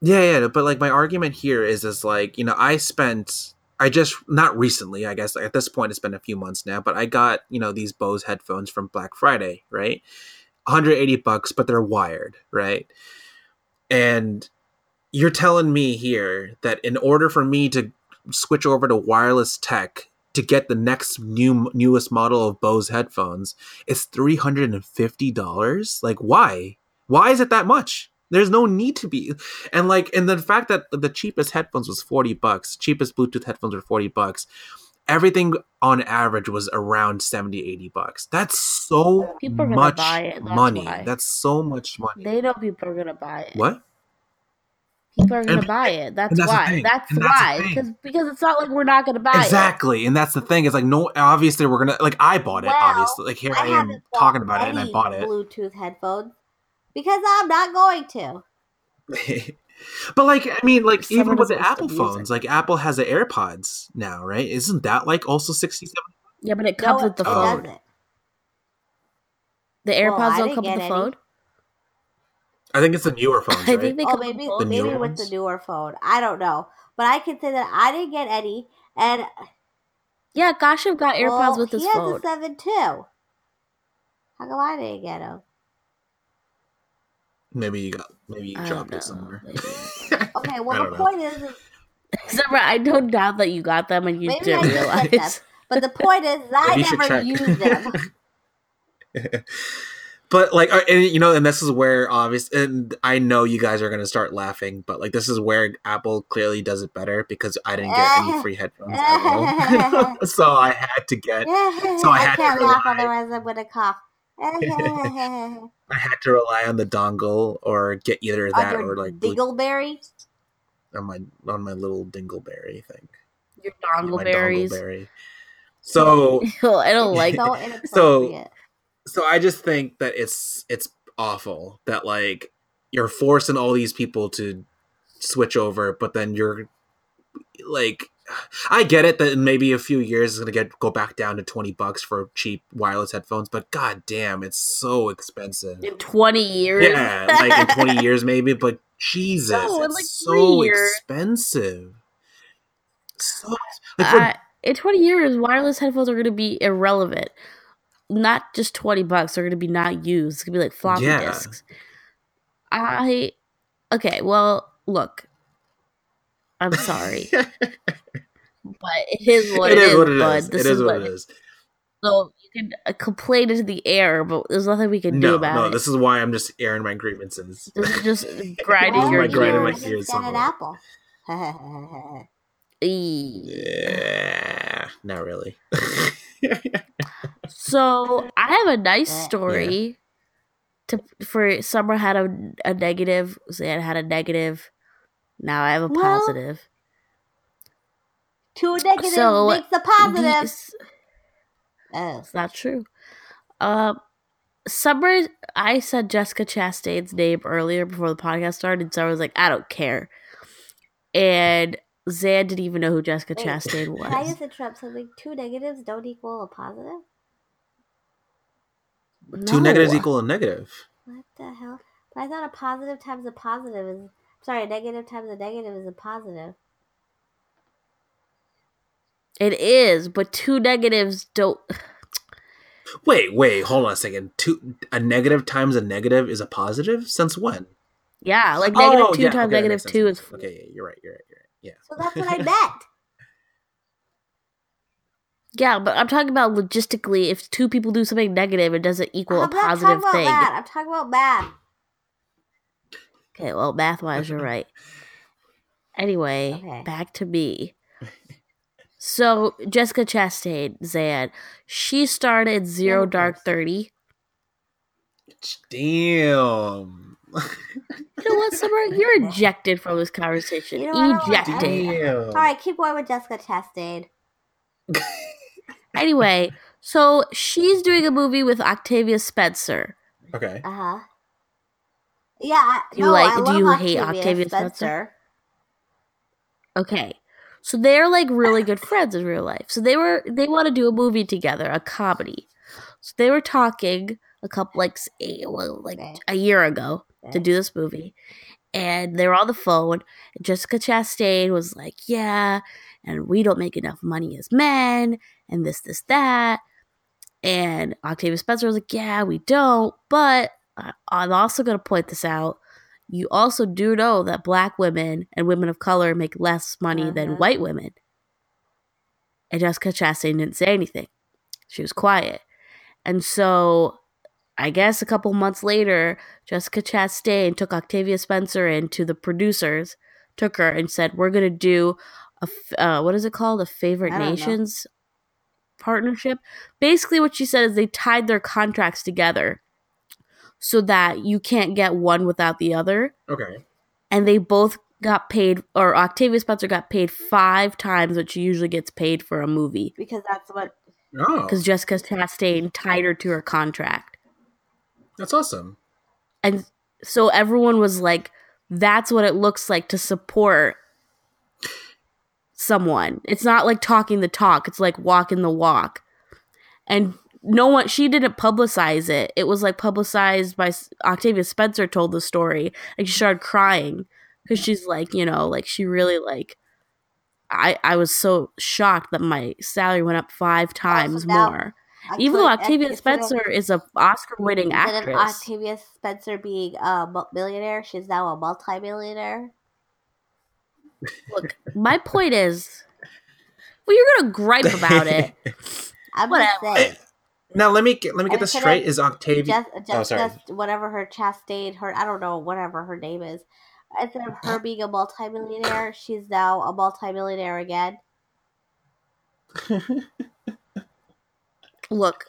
Speaker 1: Yeah, yeah, but like my argument here is is like, you know, I spent I just not recently, I guess at this point it's been a few months now, but I got, you know, these Bose headphones from Black Friday, right? 180 bucks, but they're wired, right? And you're telling me here that in order for me to switch over to wireless tech to get the next new newest model of Bose headphones, it's $350? Like why? Why is it that much? There's no need to be. And like and the fact that the cheapest headphones was 40 bucks, cheapest Bluetooth headphones were 40 bucks. Everything on average was around 70 80 bucks. That's so
Speaker 3: People are
Speaker 1: much
Speaker 3: buy it, that's
Speaker 1: money.
Speaker 3: why.
Speaker 1: That's so much money.
Speaker 3: They know people are gonna buy it.
Speaker 1: what?
Speaker 3: People are gonna buy it. That's,
Speaker 1: that's
Speaker 3: why. That's
Speaker 1: that's
Speaker 3: why. Because because it's not like we're not gonna buy it.
Speaker 1: Exactly. And that's the thing. It's like no obviously we're gonna like I bought it,
Speaker 2: Well,
Speaker 1: obviously. Like here I, am talking about it and I bought it.
Speaker 2: Bluetooth headphones because I'm not going to. (laughs)
Speaker 1: but like I mean, like even with the Apple phones,
Speaker 3: it.
Speaker 1: like Apple has the AirPods now, right? Isn't that like also 67?
Speaker 3: Yeah, but it comes
Speaker 2: it
Speaker 3: with the
Speaker 1: Oh.
Speaker 3: phone.
Speaker 2: doesn't.
Speaker 3: The AirPods
Speaker 2: I
Speaker 3: don't come with
Speaker 2: get
Speaker 3: the
Speaker 2: any.
Speaker 3: phone.
Speaker 1: I think it's the newer (laughs) phones,
Speaker 3: I
Speaker 1: right?
Speaker 3: think they
Speaker 2: Oh, maybe
Speaker 3: with the phone.
Speaker 2: Maybe
Speaker 1: newer
Speaker 2: with the newer phone. I don't know, but I can say that I didn't get any, and
Speaker 3: Yeah, Kashyap got AirPods
Speaker 2: well,
Speaker 3: with his
Speaker 2: he has a seven too. How come I didn't get them?
Speaker 1: Maybe you got maybe you
Speaker 3: I
Speaker 1: dropped
Speaker 3: don't
Speaker 1: it somewhere. (laughs)
Speaker 2: Okay,
Speaker 1: I
Speaker 2: well
Speaker 1: don't
Speaker 2: the
Speaker 1: know.
Speaker 2: point is, is (laughs)
Speaker 3: Zara, I don't doubt that you got them and you
Speaker 2: Maybe
Speaker 3: didn't
Speaker 2: I did them.
Speaker 3: realize.
Speaker 2: but the point is, I
Speaker 1: Maybe you should
Speaker 2: never
Speaker 1: check.
Speaker 2: used them.
Speaker 1: But like uh, and you know and this is where obvious and i know you guys are going to start laughing but like this is where apple clearly does it better because i didn't get any (laughs) free headphones at all (laughs) (laughs) so i had to get So I
Speaker 2: I,
Speaker 1: had to
Speaker 2: can't laugh, otherwise I'm gonna cough.
Speaker 1: i had to rely on the dongle or get either that or like Bluetooth
Speaker 2: dingleberry.
Speaker 1: on my on my little dingleberry thing
Speaker 3: Your
Speaker 1: my
Speaker 3: dongleberries.
Speaker 1: dongleberry so
Speaker 3: I don't like
Speaker 2: So
Speaker 1: So- I just think that it's it's awful that like you're forcing all these people to switch over, but then you're like I get it that in maybe a few years it's gonna get go back down to twenty bucks for cheap wireless headphones, but god damn, it's so expensive.
Speaker 3: In 20 years.
Speaker 1: Yeah, like in twenty years maybe, but Jesus,
Speaker 3: No,
Speaker 1: it's
Speaker 3: like
Speaker 1: so expensive. So like for,
Speaker 3: Uh, in 20 years, wireless headphones are going to be irrelevant. Not just 20 bucks, they're going to be not used. It's going to be like floppy
Speaker 1: Yeah.
Speaker 3: disks. I. Okay, well, look. I'm sorry. (laughs) but it is what
Speaker 1: it is what it
Speaker 3: bud.
Speaker 1: is.
Speaker 3: This
Speaker 1: It is
Speaker 3: is
Speaker 1: what it is.
Speaker 3: So you can uh, complain into the air, but there's nothing we can do about
Speaker 1: no,
Speaker 3: it.
Speaker 1: No, this is why I'm just airing my grievances.
Speaker 3: This is just (laughs) grinding
Speaker 1: Why
Speaker 3: your
Speaker 1: am I grinding my
Speaker 3: gears.
Speaker 1: gears
Speaker 2: an apple. (laughs)
Speaker 1: Yeah, not really. (laughs)
Speaker 3: So I have a nice
Speaker 2: Yeah.
Speaker 3: story. To for summer had a, a negative. Zan had a negative. Now I have a
Speaker 2: Well,
Speaker 3: positive.
Speaker 2: Two negatives
Speaker 3: So,
Speaker 2: makes a positive.
Speaker 3: These-
Speaker 2: Oh.
Speaker 3: It's not true. Um, Summer, I said Jessica Chastain's name earlier before the podcast started. So I was like, I don't care. And Zan didn't even know who Jessica
Speaker 2: Wait,
Speaker 3: Chastain
Speaker 2: Can I
Speaker 3: was.
Speaker 2: just interrupt something? Two negatives don't equal a positive?
Speaker 1: Two negatives equal a negative.
Speaker 2: What the hell? But I thought a positive times a positive is. Sorry, a negative times a negative is a positive.
Speaker 3: It is, but two negatives don't. (sighs)
Speaker 1: Wait, wait, hold on a second. Two a negative times a negative is a positive? Since when?
Speaker 3: Yeah, like oh, negative
Speaker 1: Oh,
Speaker 3: two
Speaker 1: yeah,
Speaker 3: times
Speaker 1: okay, that
Speaker 3: negative
Speaker 1: makes sense,
Speaker 3: two is.
Speaker 1: Okay, yeah, you're right, you're right, you're right. Yeah.
Speaker 2: So that's what I (laughs) bet.
Speaker 3: Yeah, but I'm talking about logistically. If two people do something negative, it doesn't equal
Speaker 2: I'm
Speaker 3: a
Speaker 2: not talking
Speaker 3: positive
Speaker 2: about
Speaker 3: thing.
Speaker 2: that. I'm talking about math.
Speaker 3: Okay, well, math wise, you're right. (laughs) Anyway,
Speaker 2: Okay.
Speaker 3: back to me. So, Jessica Chastain, Zan, she started Zero Dark 30.
Speaker 1: Damn.
Speaker 3: You know what, Summer? (laughs) You're ejected from this conversation.
Speaker 2: You know what, I don't like-
Speaker 3: ejected.
Speaker 1: Damn.
Speaker 2: All right, keep going with Jessica Chastain. (laughs)
Speaker 3: Anyway, so she's doing a movie with Octavia Spencer.
Speaker 1: Okay.
Speaker 2: Uh huh. Yeah. I,
Speaker 3: Do you
Speaker 2: no,
Speaker 3: like-
Speaker 2: I
Speaker 3: do
Speaker 2: love
Speaker 3: you hate
Speaker 2: Octavia
Speaker 3: Octavia
Speaker 2: Spencer?
Speaker 3: Spencer? Okay. So they're like really good friends in real life. So they were they want to do a movie together, a comedy. So they were talking a couple like s- a, well, like
Speaker 2: Okay.
Speaker 3: a year ago to do this movie. And they were on the phone. Jessica Chastain was like, "Yeah, and we don't make enough money as men, and this, this, that." And Octavia Spencer was like, "Yeah, we don't, but I'm also going to point this out you also do know that black women and women of color make less money than
Speaker 2: Mhm.
Speaker 3: white women. And Jessica Chastain didn't say anything. She was quiet. And so I guess a couple months later, Jessica Chastain took Octavia Spencer in to the producers, took her and said, We're going to do a, f- uh, what is it called? A favorite
Speaker 2: don't know.
Speaker 3: nations partnership. Basically, what she said is they tied their contracts together so that you can't get one without the other.
Speaker 1: Okay.
Speaker 3: And they both got paid, or Octavia Spencer got paid five times what she usually gets paid for a movie
Speaker 2: Because that's what.
Speaker 1: Oh,
Speaker 3: because Jessica Chastain tied her to her contract.
Speaker 1: That's awesome.
Speaker 3: And so everyone was like, that's what it looks like to support someone. It's not like talking the talk, it's like walking the walk. And no one, she didn't publicize it. It was like publicized by Octavia Spencer told the story. Like she started crying because she's like, you know, like she really like. I, I was so shocked that my salary went up five oh, times
Speaker 2: now-
Speaker 3: more.
Speaker 2: I
Speaker 3: Even though
Speaker 2: could-
Speaker 3: Octavia
Speaker 2: instead of-
Speaker 3: Spencer is an Oscar winning
Speaker 2: Instead of
Speaker 3: actress.
Speaker 2: Octavia Spencer being a mu- millionaire, she's now a multimillionaire.
Speaker 3: Look, my point is, well, you're gonna gripe about it. (laughs)
Speaker 2: I'm
Speaker 3: Whatever.
Speaker 2: just saying.
Speaker 1: now let me get let me get this straight.
Speaker 2: I-
Speaker 1: Is Octavia?
Speaker 2: Just,
Speaker 1: oh, sorry.
Speaker 2: just whatever her Chastain, her I don't know, whatever her name is. Instead of her being a multimillionaire, she's now a multimillionaire again. (laughs)
Speaker 3: Look,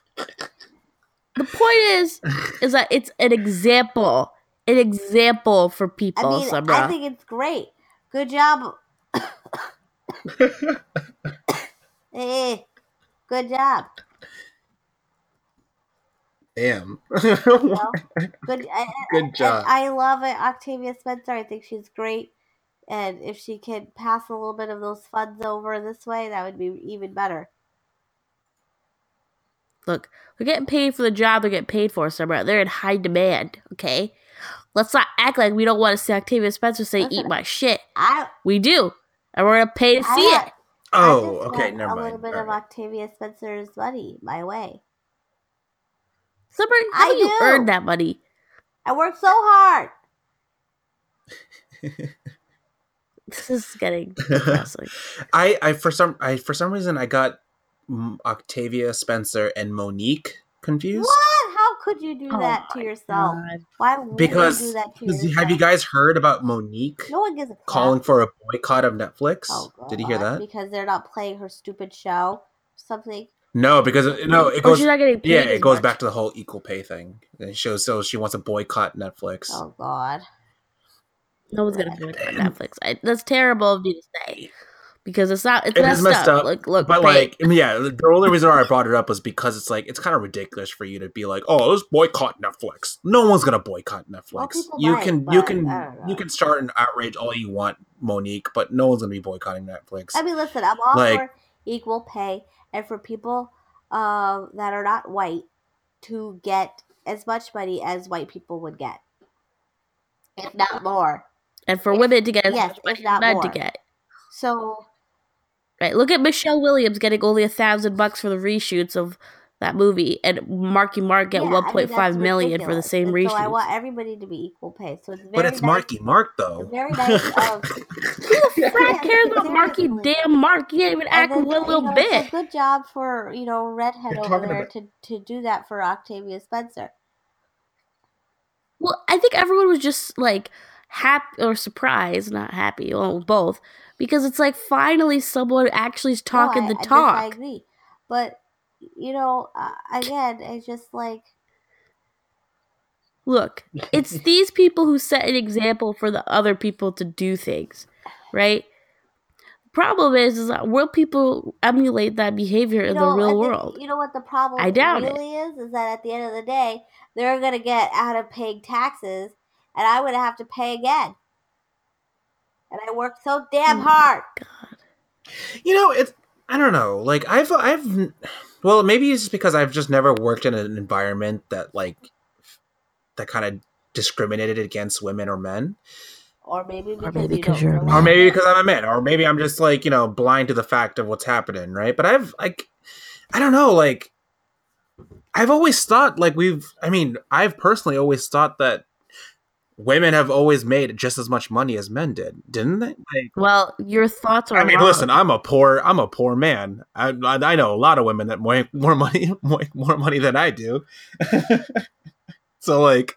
Speaker 3: the point is, is that it's an example, an example for people.
Speaker 2: I mean,
Speaker 3: Sabra.
Speaker 2: I think it's great. Good job. (laughs) Eh, good job.
Speaker 1: Damn. (laughs)
Speaker 2: You know? Good, I,
Speaker 1: Good
Speaker 2: and
Speaker 1: job.
Speaker 2: I love it, Octavia Spencer. I think she's great, and if she could pass a little bit of those funds over this way, that would be even better.
Speaker 3: Look, they're getting paid for the job they're getting paid for somewhere. They're in high demand, okay? Let's not act like we don't want to see Octavia Spencer say,
Speaker 2: Listen,
Speaker 3: eat my shit.
Speaker 2: I
Speaker 3: We do. And we're going to pay to
Speaker 2: I
Speaker 3: see
Speaker 2: have-
Speaker 3: it.
Speaker 1: Oh, okay,
Speaker 2: want
Speaker 1: never
Speaker 2: a little bit
Speaker 1: All
Speaker 2: of
Speaker 1: right.
Speaker 2: Octavia Spencer's money my way.
Speaker 3: Summer, how
Speaker 2: I
Speaker 3: do you
Speaker 2: do.
Speaker 3: earn that money?
Speaker 2: I worked so hard. (laughs)
Speaker 3: This is getting (laughs) depressing.
Speaker 1: I, I for some I for some reason I got Octavia Spencer and Mo'Nique confused.
Speaker 2: What? How could you do
Speaker 3: Oh
Speaker 2: that to yourself?
Speaker 3: God.
Speaker 2: Why would
Speaker 1: Because-
Speaker 2: you do that to yourself?
Speaker 1: have you guys heard about Mo'Nique
Speaker 2: No one gives a crap.
Speaker 1: calling for a boycott of Netflix?
Speaker 2: Oh,
Speaker 1: Did you hear that?
Speaker 2: Because they're not playing her stupid show. Something.
Speaker 1: No, because it- no, it
Speaker 3: Or
Speaker 1: goes
Speaker 3: she's not paid
Speaker 1: yeah, it goes
Speaker 3: much.
Speaker 1: back to the whole equal pay thing. It shows so she wants to boycott Netflix.
Speaker 2: Oh God.
Speaker 3: No one's gonna boycott Netflix. I, that's terrible of you to say because it's not. It's
Speaker 1: It
Speaker 3: messed,
Speaker 1: messed
Speaker 3: up.
Speaker 1: up,
Speaker 3: Like, look,
Speaker 1: but
Speaker 3: pay-
Speaker 1: like, yeah, the only reason why I brought it up was because it's like it's kind of ridiculous for you to be like, "Oh, let's boycott Netflix." No one's gonna boycott Netflix.
Speaker 2: people
Speaker 1: you
Speaker 2: might,
Speaker 1: can, you
Speaker 2: but I
Speaker 1: can, you can start an outrage all you want, Mo'Nique, but no one's gonna be boycotting Netflix.
Speaker 2: I mean, listen. I'm all
Speaker 1: Like-
Speaker 2: for equal pay and for people um, that are not white to get as much money as white people would get, if not more.
Speaker 3: and for women to get as
Speaker 2: yes,
Speaker 3: much money as
Speaker 2: not
Speaker 3: men to get.
Speaker 2: So
Speaker 3: Right. Look at Michelle Williams getting only a thousand bucks for the reshoots of that movie, and Marky Mark get
Speaker 2: yeah, I mean,
Speaker 3: point five
Speaker 2: that's
Speaker 3: for the same
Speaker 2: And
Speaker 3: reshoots.
Speaker 2: So I want everybody to be equal pay. So it's very
Speaker 1: but it's
Speaker 2: nice-
Speaker 1: Marky Mark though.
Speaker 2: Very nice um, (laughs) of
Speaker 3: Who the fuck cares about (laughs) Marky damn Mark? He ain't even
Speaker 2: And
Speaker 3: act
Speaker 2: then,
Speaker 3: one
Speaker 2: you
Speaker 3: little
Speaker 2: know,
Speaker 3: bit.
Speaker 2: It's a good job for you know redhead
Speaker 1: You're
Speaker 2: over there
Speaker 1: about-
Speaker 2: to to do that for Octavia Spencer.
Speaker 3: Well, I think everyone was just like happy or surprised, not happy, well, both, because it's like finally someone actually is talking
Speaker 2: no, I,
Speaker 3: the talk.
Speaker 2: I agree, but you know, uh, again, it's just like
Speaker 3: Look, it's (laughs) these people who set an example for the other people to do things, right? The problem is, is that will people emulate that behavior
Speaker 2: you
Speaker 3: in
Speaker 2: know,
Speaker 3: the real
Speaker 2: then-
Speaker 3: world?
Speaker 2: You know what the problem
Speaker 3: I doubt it.
Speaker 2: really is? Is that at the end of the day, they're gonna get out of paying taxes, and I'm gonna have to pay again. And I worked so damn
Speaker 3: Mm.
Speaker 2: hard.
Speaker 1: You know, it's I don't know. Like I've I've well, maybe it's just because I've just never worked in an environment that like that kind of discriminated against women or men.
Speaker 2: Or maybe because,
Speaker 3: maybe
Speaker 2: you
Speaker 3: 'cause
Speaker 2: don't
Speaker 3: you're a man.
Speaker 1: Or maybe because I'm a man, or maybe I'm just like, you know, blind to the fact of what's happening, right? But I've like I don't know, like I've always thought like we've I mean, I've personally always thought that women have always made just as much money as men did, didn't they? Like
Speaker 3: Well, your thoughts are.
Speaker 1: I mean,
Speaker 3: wrong.
Speaker 1: listen, I'm a poor, I'm a poor man. I, I I know a lot of women that make (laughs) more money, more, more money than I do. (laughs) so, like,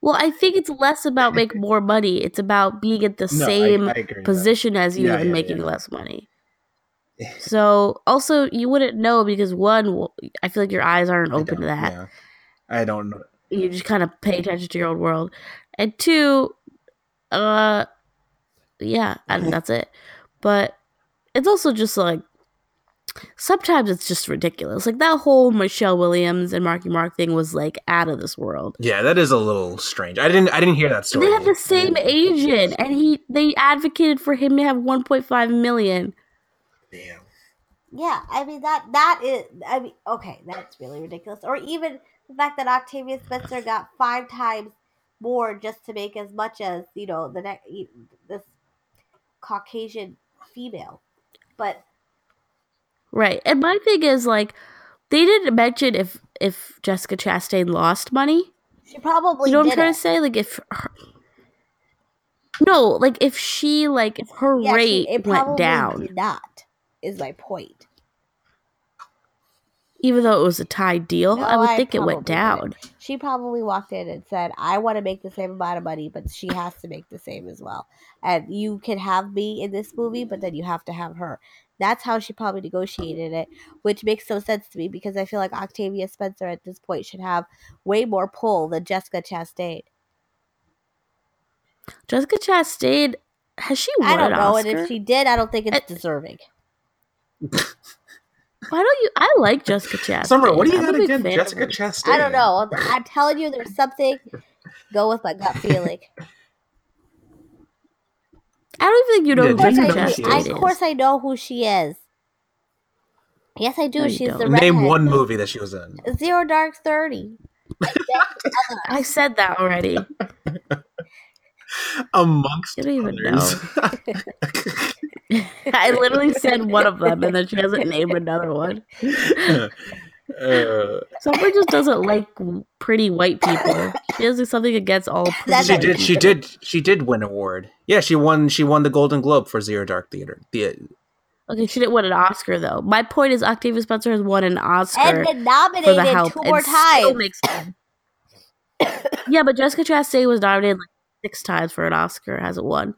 Speaker 3: Well, I think it's less about make more money. It's about being at the
Speaker 1: no,
Speaker 3: same
Speaker 1: I that.
Speaker 3: position as you
Speaker 1: Yeah,
Speaker 3: and
Speaker 1: yeah,
Speaker 3: making
Speaker 1: yeah.
Speaker 3: less money. (sighs) So also you wouldn't know because one, I feel like your eyes aren't open to that.
Speaker 1: I don't know.
Speaker 3: You just kind of pay attention to your own world, and two, uh, yeah, and that's it. But it's also just like sometimes it's just ridiculous. Like that whole Michelle Williams and Marky Mark thing was like out of this world.
Speaker 1: Yeah, that is a little strange. I didn't, I didn't hear that story.
Speaker 3: they have the same agent, and he they advocated for him to have 1.5 million.
Speaker 1: Damn.
Speaker 2: Yeah, I mean that that is I mean okay, that's really ridiculous. Or even the fact that Octavia Spencer got five times more just to make as much as you know the next this Caucasian female. But
Speaker 3: Right. And my thing is like they didn't mention if if Jessica Chastain lost money.
Speaker 2: she probably
Speaker 3: You know what I'm trying
Speaker 2: it.
Speaker 3: to say? Like if her, no, like if she like if her
Speaker 2: Yeah, she-
Speaker 3: rate
Speaker 2: it
Speaker 3: went down,
Speaker 2: not. Is my point.
Speaker 3: Even though it was a tied deal,
Speaker 2: No,
Speaker 3: I would
Speaker 2: I
Speaker 3: think it went down.
Speaker 2: didn't. She probably walked in and said, "I want to make the same amount of money, but she has to make the same as well. And you can have me in this movie, but then you have to have her." That's how she probably negotiated it, which makes no sense to me because I feel like Octavia Spencer at this point should have way more pull than Jessica Chastain.
Speaker 3: Jessica Chastain has she won
Speaker 2: I don't
Speaker 3: an
Speaker 2: know,
Speaker 3: Oscar?
Speaker 2: and if she did, I don't think it's
Speaker 3: Uh,
Speaker 2: deserving. (laughs)
Speaker 3: Why don't you? I like Jessica Chastain.
Speaker 1: Summer, what do you
Speaker 3: I'm a
Speaker 1: got against Jessica
Speaker 3: her.
Speaker 1: Chastain?
Speaker 2: I don't know. I'm telling you, there's something. Go with my gut feeling.
Speaker 3: I don't even think you know
Speaker 1: Yeah,
Speaker 3: who
Speaker 1: Jessica
Speaker 2: I,
Speaker 1: Chastain
Speaker 2: I,
Speaker 3: Chastain
Speaker 2: of course, I know who she is. Yes, I do.
Speaker 3: No,
Speaker 2: She's
Speaker 3: don't.
Speaker 2: the
Speaker 1: Name
Speaker 2: redhead.
Speaker 1: one movie that she was in.
Speaker 2: Zero Dark Thirty.
Speaker 3: I said that already. (laughs)
Speaker 1: Amongst
Speaker 3: You don't even
Speaker 1: others. (laughs) (laughs)
Speaker 3: I literally said one of them, and then she doesn't name another one.
Speaker 1: Uh, (laughs)
Speaker 3: Summer just doesn't like pretty white people. She has something against all pretty
Speaker 2: That's
Speaker 1: she
Speaker 3: white
Speaker 1: did. She did. She did win an award. Yeah, she won. She won the Golden Globe for Zero Dark Thirty. The
Speaker 3: Okay, she didn't win an Oscar though. My point is, Octavia Spencer has won an Oscar
Speaker 2: and been
Speaker 3: for the
Speaker 2: nominated
Speaker 3: help.
Speaker 2: two more times. (coughs)
Speaker 3: yeah, but Jessica Chastain was nominated like six times for an Oscar, hasn't won.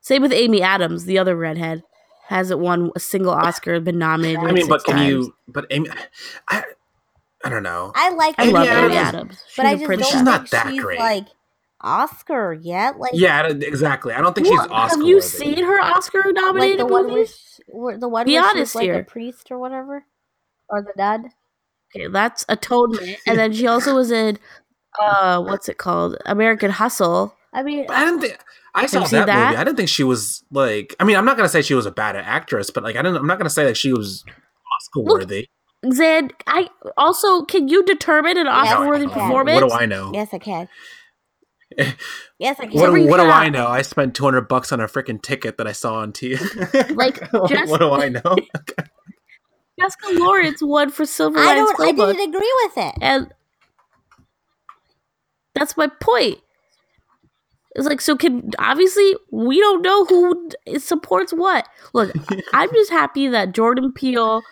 Speaker 3: Same with Amy Adams, the other redhead, hasn't won a single Oscar, been nominated.
Speaker 1: I
Speaker 3: like
Speaker 1: mean, but can
Speaker 3: times.
Speaker 1: you? But Amy, I, I don't know.
Speaker 2: I like
Speaker 3: I
Speaker 1: Amy
Speaker 3: love
Speaker 1: Adams-
Speaker 3: Amy Adams. She's
Speaker 2: but I just.
Speaker 1: She's
Speaker 2: don't
Speaker 1: not that
Speaker 2: she's
Speaker 1: great.
Speaker 2: like Oscar yet. Like
Speaker 1: Yeah, exactly. I don't think
Speaker 3: Well,
Speaker 1: she's Oscar.
Speaker 3: have you
Speaker 1: worthy.
Speaker 3: seen her Oscar
Speaker 2: like
Speaker 3: nominated
Speaker 2: the one
Speaker 3: movies?
Speaker 2: with where- the one
Speaker 3: Be
Speaker 2: where
Speaker 3: honest
Speaker 2: like
Speaker 3: here.
Speaker 2: a priest or whatever, or the dad.
Speaker 3: Okay, that's Atonement, and then she also was in uh, what's it called? American Hustle.
Speaker 2: I mean,
Speaker 1: But I didn't think I saw that,
Speaker 3: that?
Speaker 1: movie. I didn't think she was like. I mean, I'm not gonna say she was a bad actress, but like, I didn't. I'm not gonna say that she was Oscar worthy.
Speaker 3: Zan, I also can you determine an
Speaker 2: Yes,
Speaker 3: Oscar-worthy
Speaker 2: I
Speaker 3: performance?
Speaker 1: What do I know?
Speaker 2: yes, I can. (laughs) yes, I can.
Speaker 1: What, what do I know? I spent 200 bucks on a freaking ticket that I saw on TV. (laughs)
Speaker 3: Like, (laughs)
Speaker 1: what,
Speaker 3: just-
Speaker 1: what do I know?
Speaker 3: Jessica Lawrence won for Silver
Speaker 2: I don't. I didn't agree with it.
Speaker 3: and that's my point. It's like so. Can obviously we don't know who supports what. Look, (laughs) I'm just happy that Jordan Peele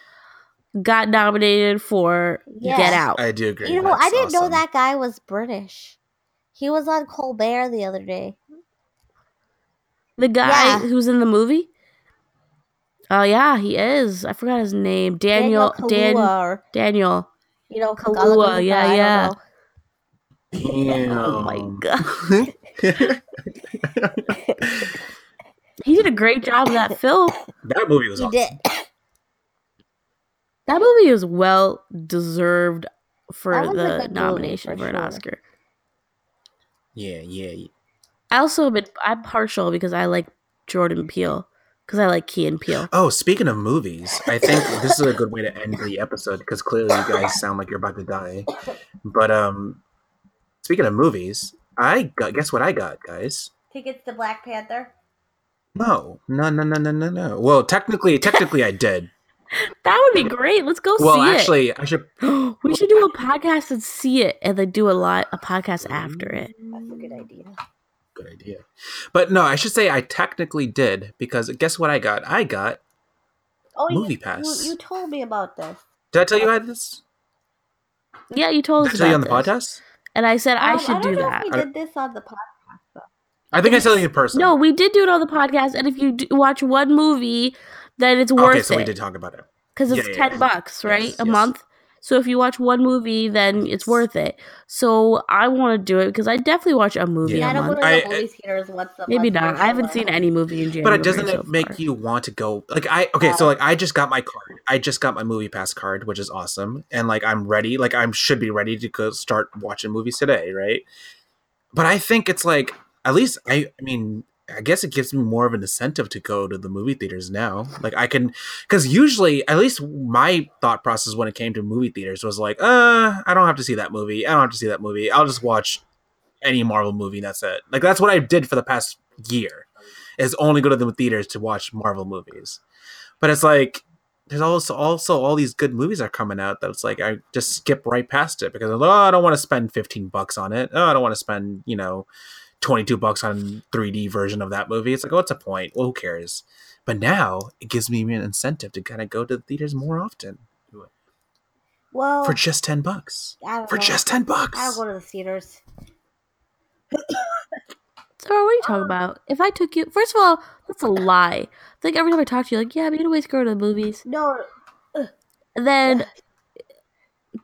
Speaker 3: got nominated for
Speaker 2: Yeah.
Speaker 3: Get Out.
Speaker 1: I do agree.
Speaker 2: You know,
Speaker 1: That's
Speaker 2: I didn't know that guy was British. He was on Colbert the other day.
Speaker 3: The guy
Speaker 2: Yeah.
Speaker 3: who's in the movie. Oh yeah, he is. I forgot his name. Daniel. Dan.
Speaker 2: Or
Speaker 3: Daniel.
Speaker 2: you know
Speaker 3: Kaluuya,
Speaker 2: Kaluuya,
Speaker 3: yeah,
Speaker 2: I
Speaker 3: yeah.
Speaker 2: know. (laughs)
Speaker 3: Oh my god. (laughs) He did a great job in that film.
Speaker 1: that movie was
Speaker 2: He
Speaker 1: awesome.
Speaker 2: did.
Speaker 3: That movie is well deserved for
Speaker 2: That was a
Speaker 3: the
Speaker 2: good movie,
Speaker 3: nomination
Speaker 2: for
Speaker 3: for, an
Speaker 2: sure.
Speaker 3: Oscar.
Speaker 1: Yeah, yeah, yeah.
Speaker 3: I also been I'm partial because I like Jordan Peele because I like Key and Peele.
Speaker 1: Oh, speaking of movies, I think this is a good way to end the episode because clearly you guys sound like you're about to die. But um, speaking of movies, I got guess what I got, guys.
Speaker 2: Tickets to Black Panther.
Speaker 1: No, no, no, no, no, no, no. Well, technically, (laughs) technically, I did.
Speaker 3: That would be great. Let's go
Speaker 1: Well,
Speaker 3: see
Speaker 1: actually, I should. (gasps)
Speaker 3: we should do a podcast and see it, and then do a lot a podcast mm. after it.
Speaker 2: That's a good idea.
Speaker 1: Good idea. But no, I should say I technically did because guess what I got? I got.
Speaker 2: Oh,
Speaker 1: Movie
Speaker 2: you,
Speaker 1: Pass.
Speaker 2: You, you told me about this.
Speaker 1: Did I tell you I had this?
Speaker 3: Yeah, you told
Speaker 1: Did I
Speaker 3: us
Speaker 1: tell you on the
Speaker 3: this.
Speaker 1: podcast?
Speaker 3: And I said I
Speaker 2: Um,
Speaker 3: should
Speaker 2: don't
Speaker 3: do
Speaker 2: know
Speaker 3: that.
Speaker 2: If we did this on the podcast. though.
Speaker 1: I think I said it in person.
Speaker 3: No, we did do it on the podcast, and if you do watch one movie, then it's worth it.
Speaker 1: Okay, so we did talk about it.
Speaker 3: because it's
Speaker 1: Yeah, yeah,
Speaker 3: ten
Speaker 1: yeah.
Speaker 3: bucks, right,
Speaker 1: Yes,
Speaker 3: a
Speaker 1: yes.
Speaker 3: month. So if you watch one movie, then it's worth it. So I want to do it because I definitely watch a movie
Speaker 1: Yeah,
Speaker 2: Yeah, I
Speaker 3: a
Speaker 2: don't go to the
Speaker 1: I-
Speaker 2: movie theaters once a
Speaker 3: Maybe
Speaker 2: month
Speaker 3: not. I haven't seen any movie in January.
Speaker 1: But it doesn't
Speaker 3: so
Speaker 1: it make
Speaker 3: far.
Speaker 1: you want to go? Like I okay, so like I just got my card. I just got my movie pass card, which is awesome, and like I'm ready. Like I should be ready to go start watching movies today, right? But I think it's like at least I. I mean, I guess it gives me more of an incentive to go to the movie theaters now. Like I can, because usually, at least my thought process when it came to movie theaters was like, uh, I don't have to see that movie. I don't have to see that movie. I'll just watch any Marvel movie. That's it. Like that's what I did for the past year, is only go to the theaters to watch Marvel movies. But it's like there's also also all these good movies are coming out that it's like I just skip right past it because oh I don't want to spend 15 bucks on it. Oh I don't want to spend you know 22 bucks on 3D version of that movie. It's like, oh, what's the point? Well, who cares? But now it gives me an incentive to kind of go to the theaters more often
Speaker 2: Well,
Speaker 1: for just 10 bucks. For
Speaker 2: know.
Speaker 1: just 10 bucks.
Speaker 2: I don't go to the theaters. (coughs)
Speaker 3: Sarah, what are you talking um, about? If I took you, first of all, that's a lie. Like every time I talk to you, like, yeah, but you always go to the movies.
Speaker 2: No,
Speaker 3: And then,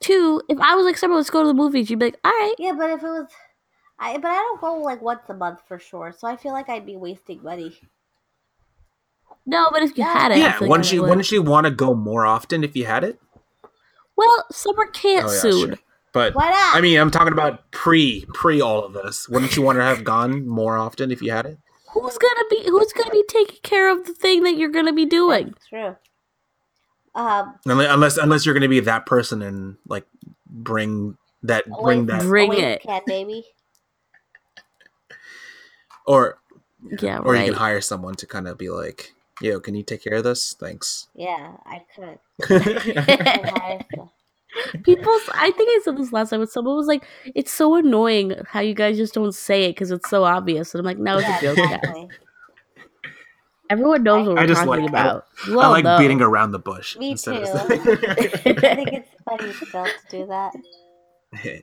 Speaker 3: two, if I was like, someone, let's go to the movies, you'd be like, all right.
Speaker 2: yeah, but if it was, I but I don't go like once a month for sure. So I feel like I'd be wasting money.
Speaker 3: No, but if you had it,
Speaker 1: Yeah,
Speaker 3: like
Speaker 1: wouldn't
Speaker 3: I
Speaker 1: you
Speaker 3: would.
Speaker 1: wouldn't you want to go more often if you had it?
Speaker 3: Well, summer can't
Speaker 1: Oh, yeah,
Speaker 3: soon.
Speaker 1: sure. But
Speaker 2: Why not?
Speaker 1: I mean, I'm talking about pre pre all of this. Wouldn't you want to have gone more often if you had it?
Speaker 3: Who's gonna be Who's gonna be taking care of the thing that you're gonna be doing?
Speaker 2: True. Um,
Speaker 1: Unless unless you're going to be that person and like bring that bring that
Speaker 3: Bring
Speaker 2: oh,
Speaker 3: it.
Speaker 2: cat baby.
Speaker 1: Or
Speaker 3: Yeah,
Speaker 1: or you can hire someone to kind of be like, "Yo, can you take care of this? Thanks."
Speaker 2: Yeah, I could. I'd hire some.
Speaker 3: People, I think I said this last time, but someone was like, "It's so annoying how you guys just don't say it because it's so obvious." And I'm like, "No, it's
Speaker 2: Yeah,
Speaker 3: a joke, guys.
Speaker 2: exactly.
Speaker 3: Everyone knows what
Speaker 1: I
Speaker 3: we're
Speaker 1: just
Speaker 3: talking
Speaker 1: like- I
Speaker 3: about."
Speaker 1: I like
Speaker 3: know.
Speaker 1: beating around the bush.
Speaker 2: Me too.
Speaker 1: Of (laughs)
Speaker 2: I think it's funny still to do that. (laughs)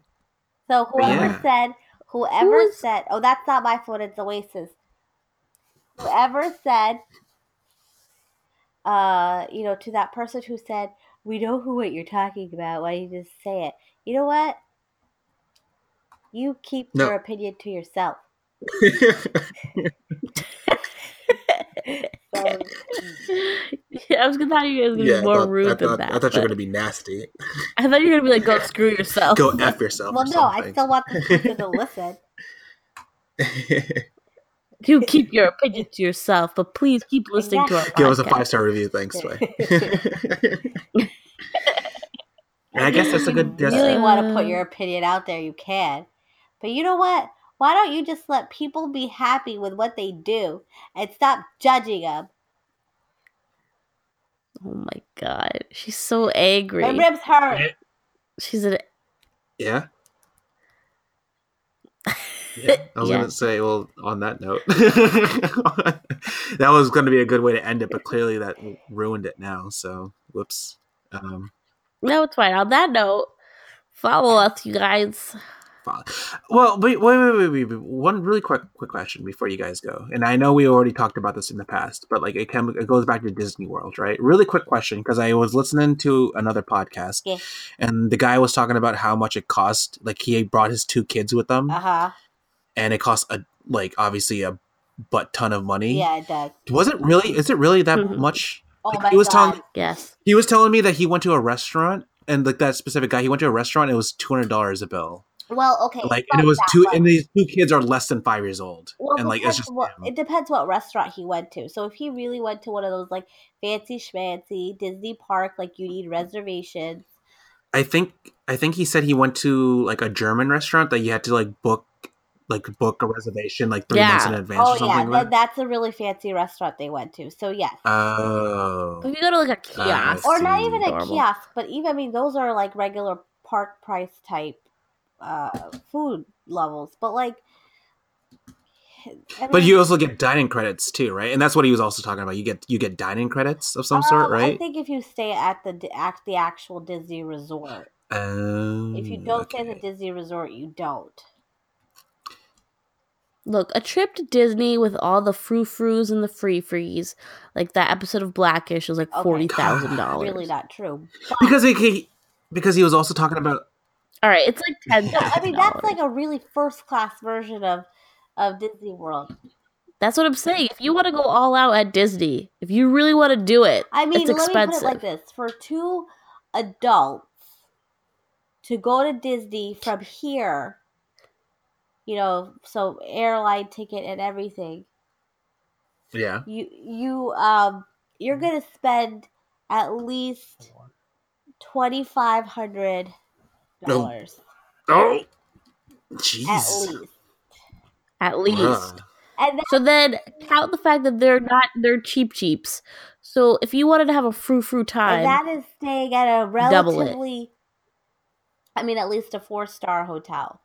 Speaker 2: So whoever
Speaker 1: Yeah.
Speaker 2: said, whoever
Speaker 3: Who is-
Speaker 2: said, oh, that's not my fault. It's Oasis. Whoever said, uh, you know, to that person who said, "We know who what you're talking about. Why you just say it?" You know what? You keep
Speaker 1: No.
Speaker 2: your opinion to yourself. (laughs) So, (laughs)
Speaker 3: Yeah, I was gonna thought you guys were gonna
Speaker 1: yeah,
Speaker 3: be more
Speaker 1: thought,
Speaker 3: rude
Speaker 1: I
Speaker 3: than
Speaker 1: thought,
Speaker 3: that.
Speaker 1: I thought you were going to be nasty.
Speaker 3: I thought you were gonna be like, "Go (laughs) screw yourself."
Speaker 1: Go f yourself.
Speaker 2: well,
Speaker 1: or
Speaker 2: no, I still want the person to listen. (laughs)
Speaker 3: You keep your opinion to yourself, but please keep listening to our
Speaker 1: Give us a five star review, thanks. Bye. and I guess that's a good.
Speaker 2: you really want to
Speaker 3: Uh,
Speaker 2: put your opinion out there, you can. But you know what? Why don't you just let people be happy with what they do and stop judging them?
Speaker 3: Oh my god, she's so angry.
Speaker 2: My ribs hurt.
Speaker 3: She's an
Speaker 1: yeah. (laughs) Yeah, I was
Speaker 3: Yeah.
Speaker 1: gonna say. Well, on that note, (laughs) that was going to be a good way to end it, but clearly that ruined it now. So, whoops. Um,
Speaker 3: no, it's fine. On that note, follow us, you guys.
Speaker 1: fine. Well, wait, wait, wait, wait, wait, wait. One really quick, quick question before you guys go. And I know we already talked about this in the past, but like it can, it goes back to Disney World, right? Really quick question because I was listening to another podcast,
Speaker 2: Yeah.
Speaker 1: and the guy was talking about how much it cost. Like he brought his two kids with him,
Speaker 2: Uh huh.
Speaker 1: and it cost a like obviously a butt ton of money.
Speaker 2: Yeah, it does.
Speaker 1: Was it really? Is it really that
Speaker 3: Mhm.
Speaker 1: much?
Speaker 2: Oh
Speaker 1: Like,
Speaker 2: my
Speaker 1: he was
Speaker 2: god.
Speaker 1: telling
Speaker 3: Yes.
Speaker 1: he was telling me that he went to a restaurant and like that specific guy he went to a restaurant it was two hundred dollars a bill
Speaker 2: well, okay.
Speaker 1: like and it was two
Speaker 2: but-
Speaker 1: and these two kids are less than five years old
Speaker 2: Well,
Speaker 1: and like it's just.
Speaker 2: What, it depends what restaurant he went to. So if he really went to one of those like fancy schmancy Disney park, like you need reservations.
Speaker 1: I think I think he said he went to like a German restaurant that you had to like book like book a reservation like three months in advance
Speaker 2: Oh
Speaker 1: or something
Speaker 2: yeah,
Speaker 1: like
Speaker 2: that,
Speaker 1: that.
Speaker 2: that's a really fancy restaurant they went to. So yes.
Speaker 1: Oh,
Speaker 3: If you go to like a kiosk,
Speaker 2: or not
Speaker 1: see.
Speaker 2: even a kiosk, but even I mean those are like regular park price type uh food levels. But like I
Speaker 1: but you also get dining credits too, right? And that's what he was also talking about. You get you get dining credits of some sort,
Speaker 2: um,
Speaker 1: right?
Speaker 2: I think if you stay at the at the actual Disney resort.
Speaker 1: Um,
Speaker 2: If you don't stay at the Disney resort, you don't.
Speaker 3: look, a trip to Disney with all the frou frous and the free frees, like that episode of Blackish, was like
Speaker 2: Okay.
Speaker 3: forty thousand dollars.
Speaker 2: Really not true. But,
Speaker 1: because he, he because he was also talking about
Speaker 3: All right, it's like ten. (laughs)
Speaker 2: yeah, I mean that's like a really first class version of of Disney World.
Speaker 3: That's what I'm saying. If you want to go all out at Disney, if you really want to do it,
Speaker 2: I mean,
Speaker 3: it's
Speaker 2: let me put it
Speaker 3: expensive.
Speaker 2: like this: for two adults to go to Disney from here, you know, so airline ticket and everything,
Speaker 1: yeah.
Speaker 2: you you um you're gonna spend at least twenty five hundred dollars
Speaker 1: Oh,
Speaker 2: at
Speaker 1: jeez.
Speaker 2: least,
Speaker 3: at least.
Speaker 1: Bruh.
Speaker 2: and then,
Speaker 3: So then count the fact that they're not they're cheap cheaps. So if you wanted to have a frou frou
Speaker 2: and
Speaker 3: time,
Speaker 2: that is staying at a relatively, I mean, at least a four star hotel.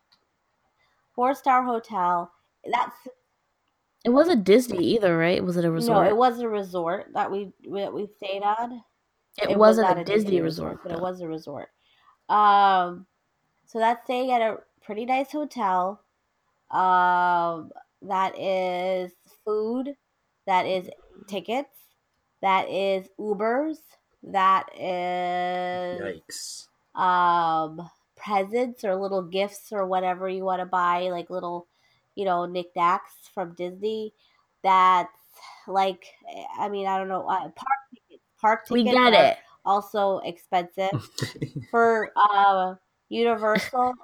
Speaker 2: Four star hotel. That's
Speaker 3: it wasn't Disney either, right? Was it a resort?
Speaker 2: No, it was a resort that we that we stayed on.
Speaker 3: It,
Speaker 2: was
Speaker 3: wasn't
Speaker 2: not
Speaker 3: a Disney, resort,
Speaker 2: but it was a resort. Um, so that's staying at a pretty nice hotel. Um, that is food. That is tickets. That is Ubers. That is
Speaker 1: Yikes.
Speaker 2: um presents or little gifts or whatever you want to buy, like little, you know, knickknacks from Disney. That's like I mean I don't know uh, park tickets. Park
Speaker 3: We
Speaker 2: tickets
Speaker 3: get
Speaker 2: are
Speaker 3: it.
Speaker 2: Also expensive (laughs) for uh, Universal.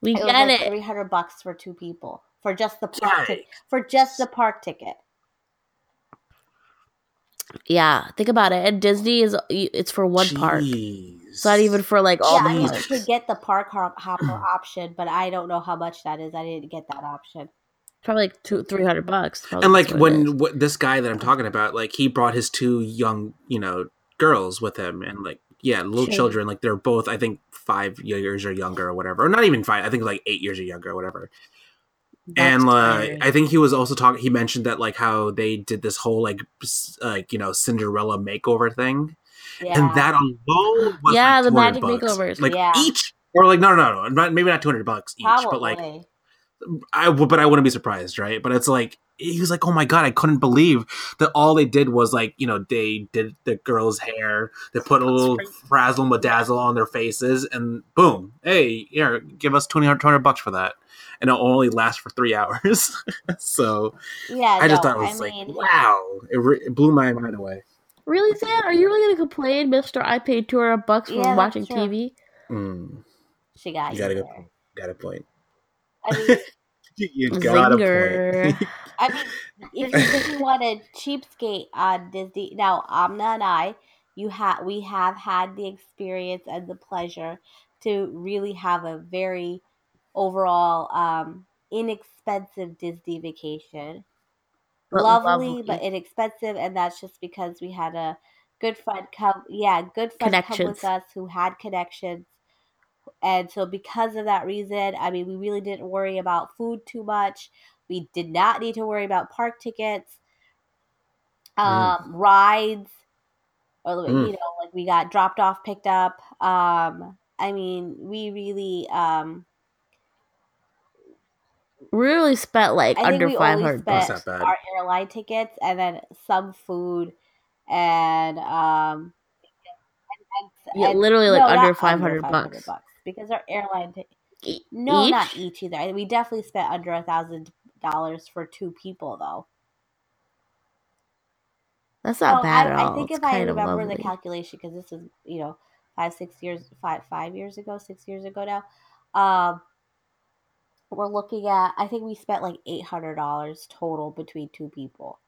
Speaker 3: We
Speaker 2: It was
Speaker 3: get
Speaker 2: like
Speaker 3: it.
Speaker 2: three hundred bucks for two people for just the park
Speaker 1: Yikes.
Speaker 2: ticket. For just the park ticket.
Speaker 3: Yeah, think about it. And Disney is it's for one park. It's not even for like all
Speaker 2: yeah, I
Speaker 3: the
Speaker 2: mean, you could get the park hop- hopper (clears throat) option, but I don't know how much that is. I didn't get that option.
Speaker 3: Probably like two, three hundred bucks.
Speaker 1: and like
Speaker 3: that's what it is.
Speaker 1: when what, this guy that I'm talking about, like he brought his two young, you know, girls with him, and like yeah, little
Speaker 3: Children.
Speaker 1: children. Like they're both, I think, five years or younger or whatever, or not even five. I think like eight years or younger or whatever.
Speaker 3: That's
Speaker 1: and
Speaker 3: scary.
Speaker 1: I think he was also talking. He mentioned that like how they did this whole like like you know Cinderella makeover thing,
Speaker 2: Yeah.
Speaker 1: and that alone was
Speaker 3: Yeah,
Speaker 1: like
Speaker 3: the magic
Speaker 1: bucks.
Speaker 3: makeovers.
Speaker 1: like
Speaker 2: Yeah.
Speaker 1: each or like no no no not, maybe not two hundred bucks each,
Speaker 2: Probably.
Speaker 1: but like I but I wouldn't be surprised, right? But it's like he was like, "Oh my god, I couldn't believe that all they did was like, you know, they did the girl's hair, they put a little frazzle madazzle on their faces, and boom, hey, here, give us 200, 200 bucks for that, and it'll only last for three (laughs) hours." so
Speaker 2: yeah,
Speaker 1: I just
Speaker 2: no,
Speaker 1: thought it was
Speaker 2: I
Speaker 1: like,
Speaker 2: mean,
Speaker 1: wow, it, re- it blew my mind away.
Speaker 3: really Sam? Are you really gonna complain, Mister? I paid two hundred bucks for
Speaker 2: Yeah,
Speaker 3: watching. TV.
Speaker 1: Mm,
Speaker 2: she got
Speaker 1: you
Speaker 2: you.
Speaker 1: gotta go,
Speaker 2: there.
Speaker 1: got a point.
Speaker 2: I mean,
Speaker 1: You got a
Speaker 3: Zinger.
Speaker 1: point. (laughs)
Speaker 2: I mean, if you really want a cheapskate on Disney, now Amna and I, you have we have had the experience and the pleasure to really have a very overall um, inexpensive Disney vacation.
Speaker 3: But
Speaker 2: lovely,
Speaker 3: lovely.
Speaker 2: but inexpensive, and that's just because we had a good friend come. Yeah, good friend come with us who had connections, and so because of that reason, I mean, we really didn't worry about food too much. We did not need to worry about park tickets, um, rides, or
Speaker 1: Mm.
Speaker 2: you know, like we got dropped off, picked up. Um, I mean, we really, um,
Speaker 3: We really spent like
Speaker 2: I think
Speaker 3: under
Speaker 2: we
Speaker 3: five
Speaker 2: spent
Speaker 3: bucks.
Speaker 1: That's not bad.
Speaker 2: our airline tickets and then some food and um and, and,
Speaker 3: Yeah,
Speaker 2: and-
Speaker 3: literally, like,
Speaker 2: no,
Speaker 3: under
Speaker 2: not
Speaker 3: 500 bucks.
Speaker 2: Because our airline no
Speaker 3: each?
Speaker 2: not each either we definitely spent under a thousand dollars for two people though
Speaker 3: That's not
Speaker 2: So
Speaker 3: bad
Speaker 2: I,
Speaker 3: at all.
Speaker 2: I think
Speaker 3: it's
Speaker 2: if I remember
Speaker 3: lovely.
Speaker 2: the calculation because this was you know five six years five five years ago six years ago now um we're looking at I think we spent like eight hundred dollars total between two people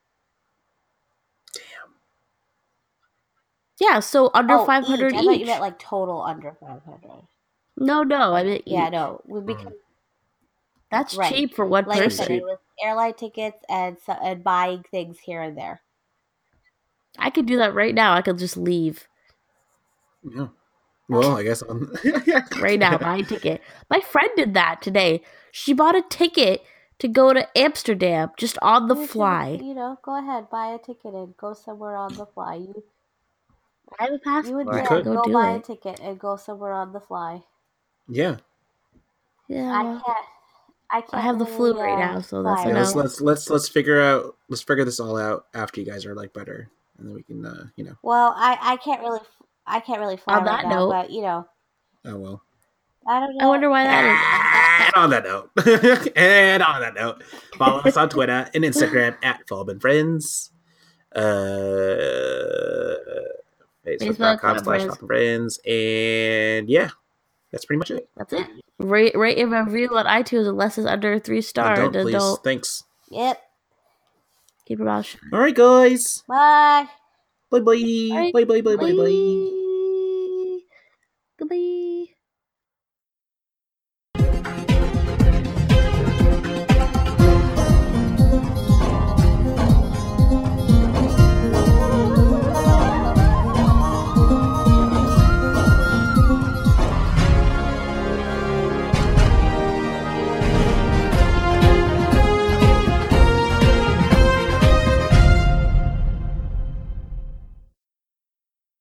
Speaker 3: yeah, so under
Speaker 2: Oh,
Speaker 3: five hundred.
Speaker 2: I thought you meant like total under five hundred.
Speaker 3: No, no, I mean,
Speaker 2: Yeah, no, we- hmm. because
Speaker 3: That's
Speaker 2: Right.
Speaker 3: cheap for one
Speaker 2: like I
Speaker 3: person.
Speaker 2: said, it was airline tickets and and buying things here and there.
Speaker 3: I could do that right now. I could just leave
Speaker 1: Yeah. Well, I guess I'm (laughs)
Speaker 3: right now, buy a ticket. My friend did that today. She bought a ticket to go to Amsterdam just on the
Speaker 2: You should,
Speaker 3: fly.
Speaker 2: you know, go ahead, buy a ticket and go somewhere on the fly. You
Speaker 3: I have a
Speaker 2: you
Speaker 3: passport.
Speaker 2: would
Speaker 3: I
Speaker 2: yeah,
Speaker 3: could
Speaker 2: go
Speaker 3: go do
Speaker 2: buy a ticket and go somewhere on the fly.
Speaker 1: Yeah.
Speaker 3: Yeah,
Speaker 2: I can't. I can't.
Speaker 3: I have the
Speaker 2: really,
Speaker 3: flu right
Speaker 2: uh,
Speaker 3: now, so that's
Speaker 2: fly
Speaker 3: a
Speaker 1: Yeah, let's let's let's let's figure out let's figure this all out after you guys are like better, and then we can uh, you know.
Speaker 2: Well, I I can't really I can't really fly
Speaker 3: On
Speaker 2: right
Speaker 3: that
Speaker 2: now,
Speaker 3: note-
Speaker 2: but you know,
Speaker 1: Oh well.
Speaker 2: I don't know.
Speaker 3: I wonder why that
Speaker 1: And on that note, (laughs) and on that note, follow us on Twitter and Instagram (laughs) at Fallbin Friends. Uh, Facebook.com
Speaker 3: Facebook.com
Speaker 1: slash
Speaker 3: Friends.
Speaker 1: Friends. And yeah, that's pretty much it.
Speaker 3: That's it. Rate, rate and review on iTunes unless it's under three stars.
Speaker 1: don't,
Speaker 3: and
Speaker 1: please.
Speaker 3: don't
Speaker 1: Thanks.
Speaker 2: Yep.
Speaker 3: keep your mouth shut.
Speaker 1: All right, guys.
Speaker 2: Bye.
Speaker 1: Bye bye.
Speaker 3: Bye.
Speaker 1: Bye bye bye bye bye.
Speaker 3: Bye. Goodbye.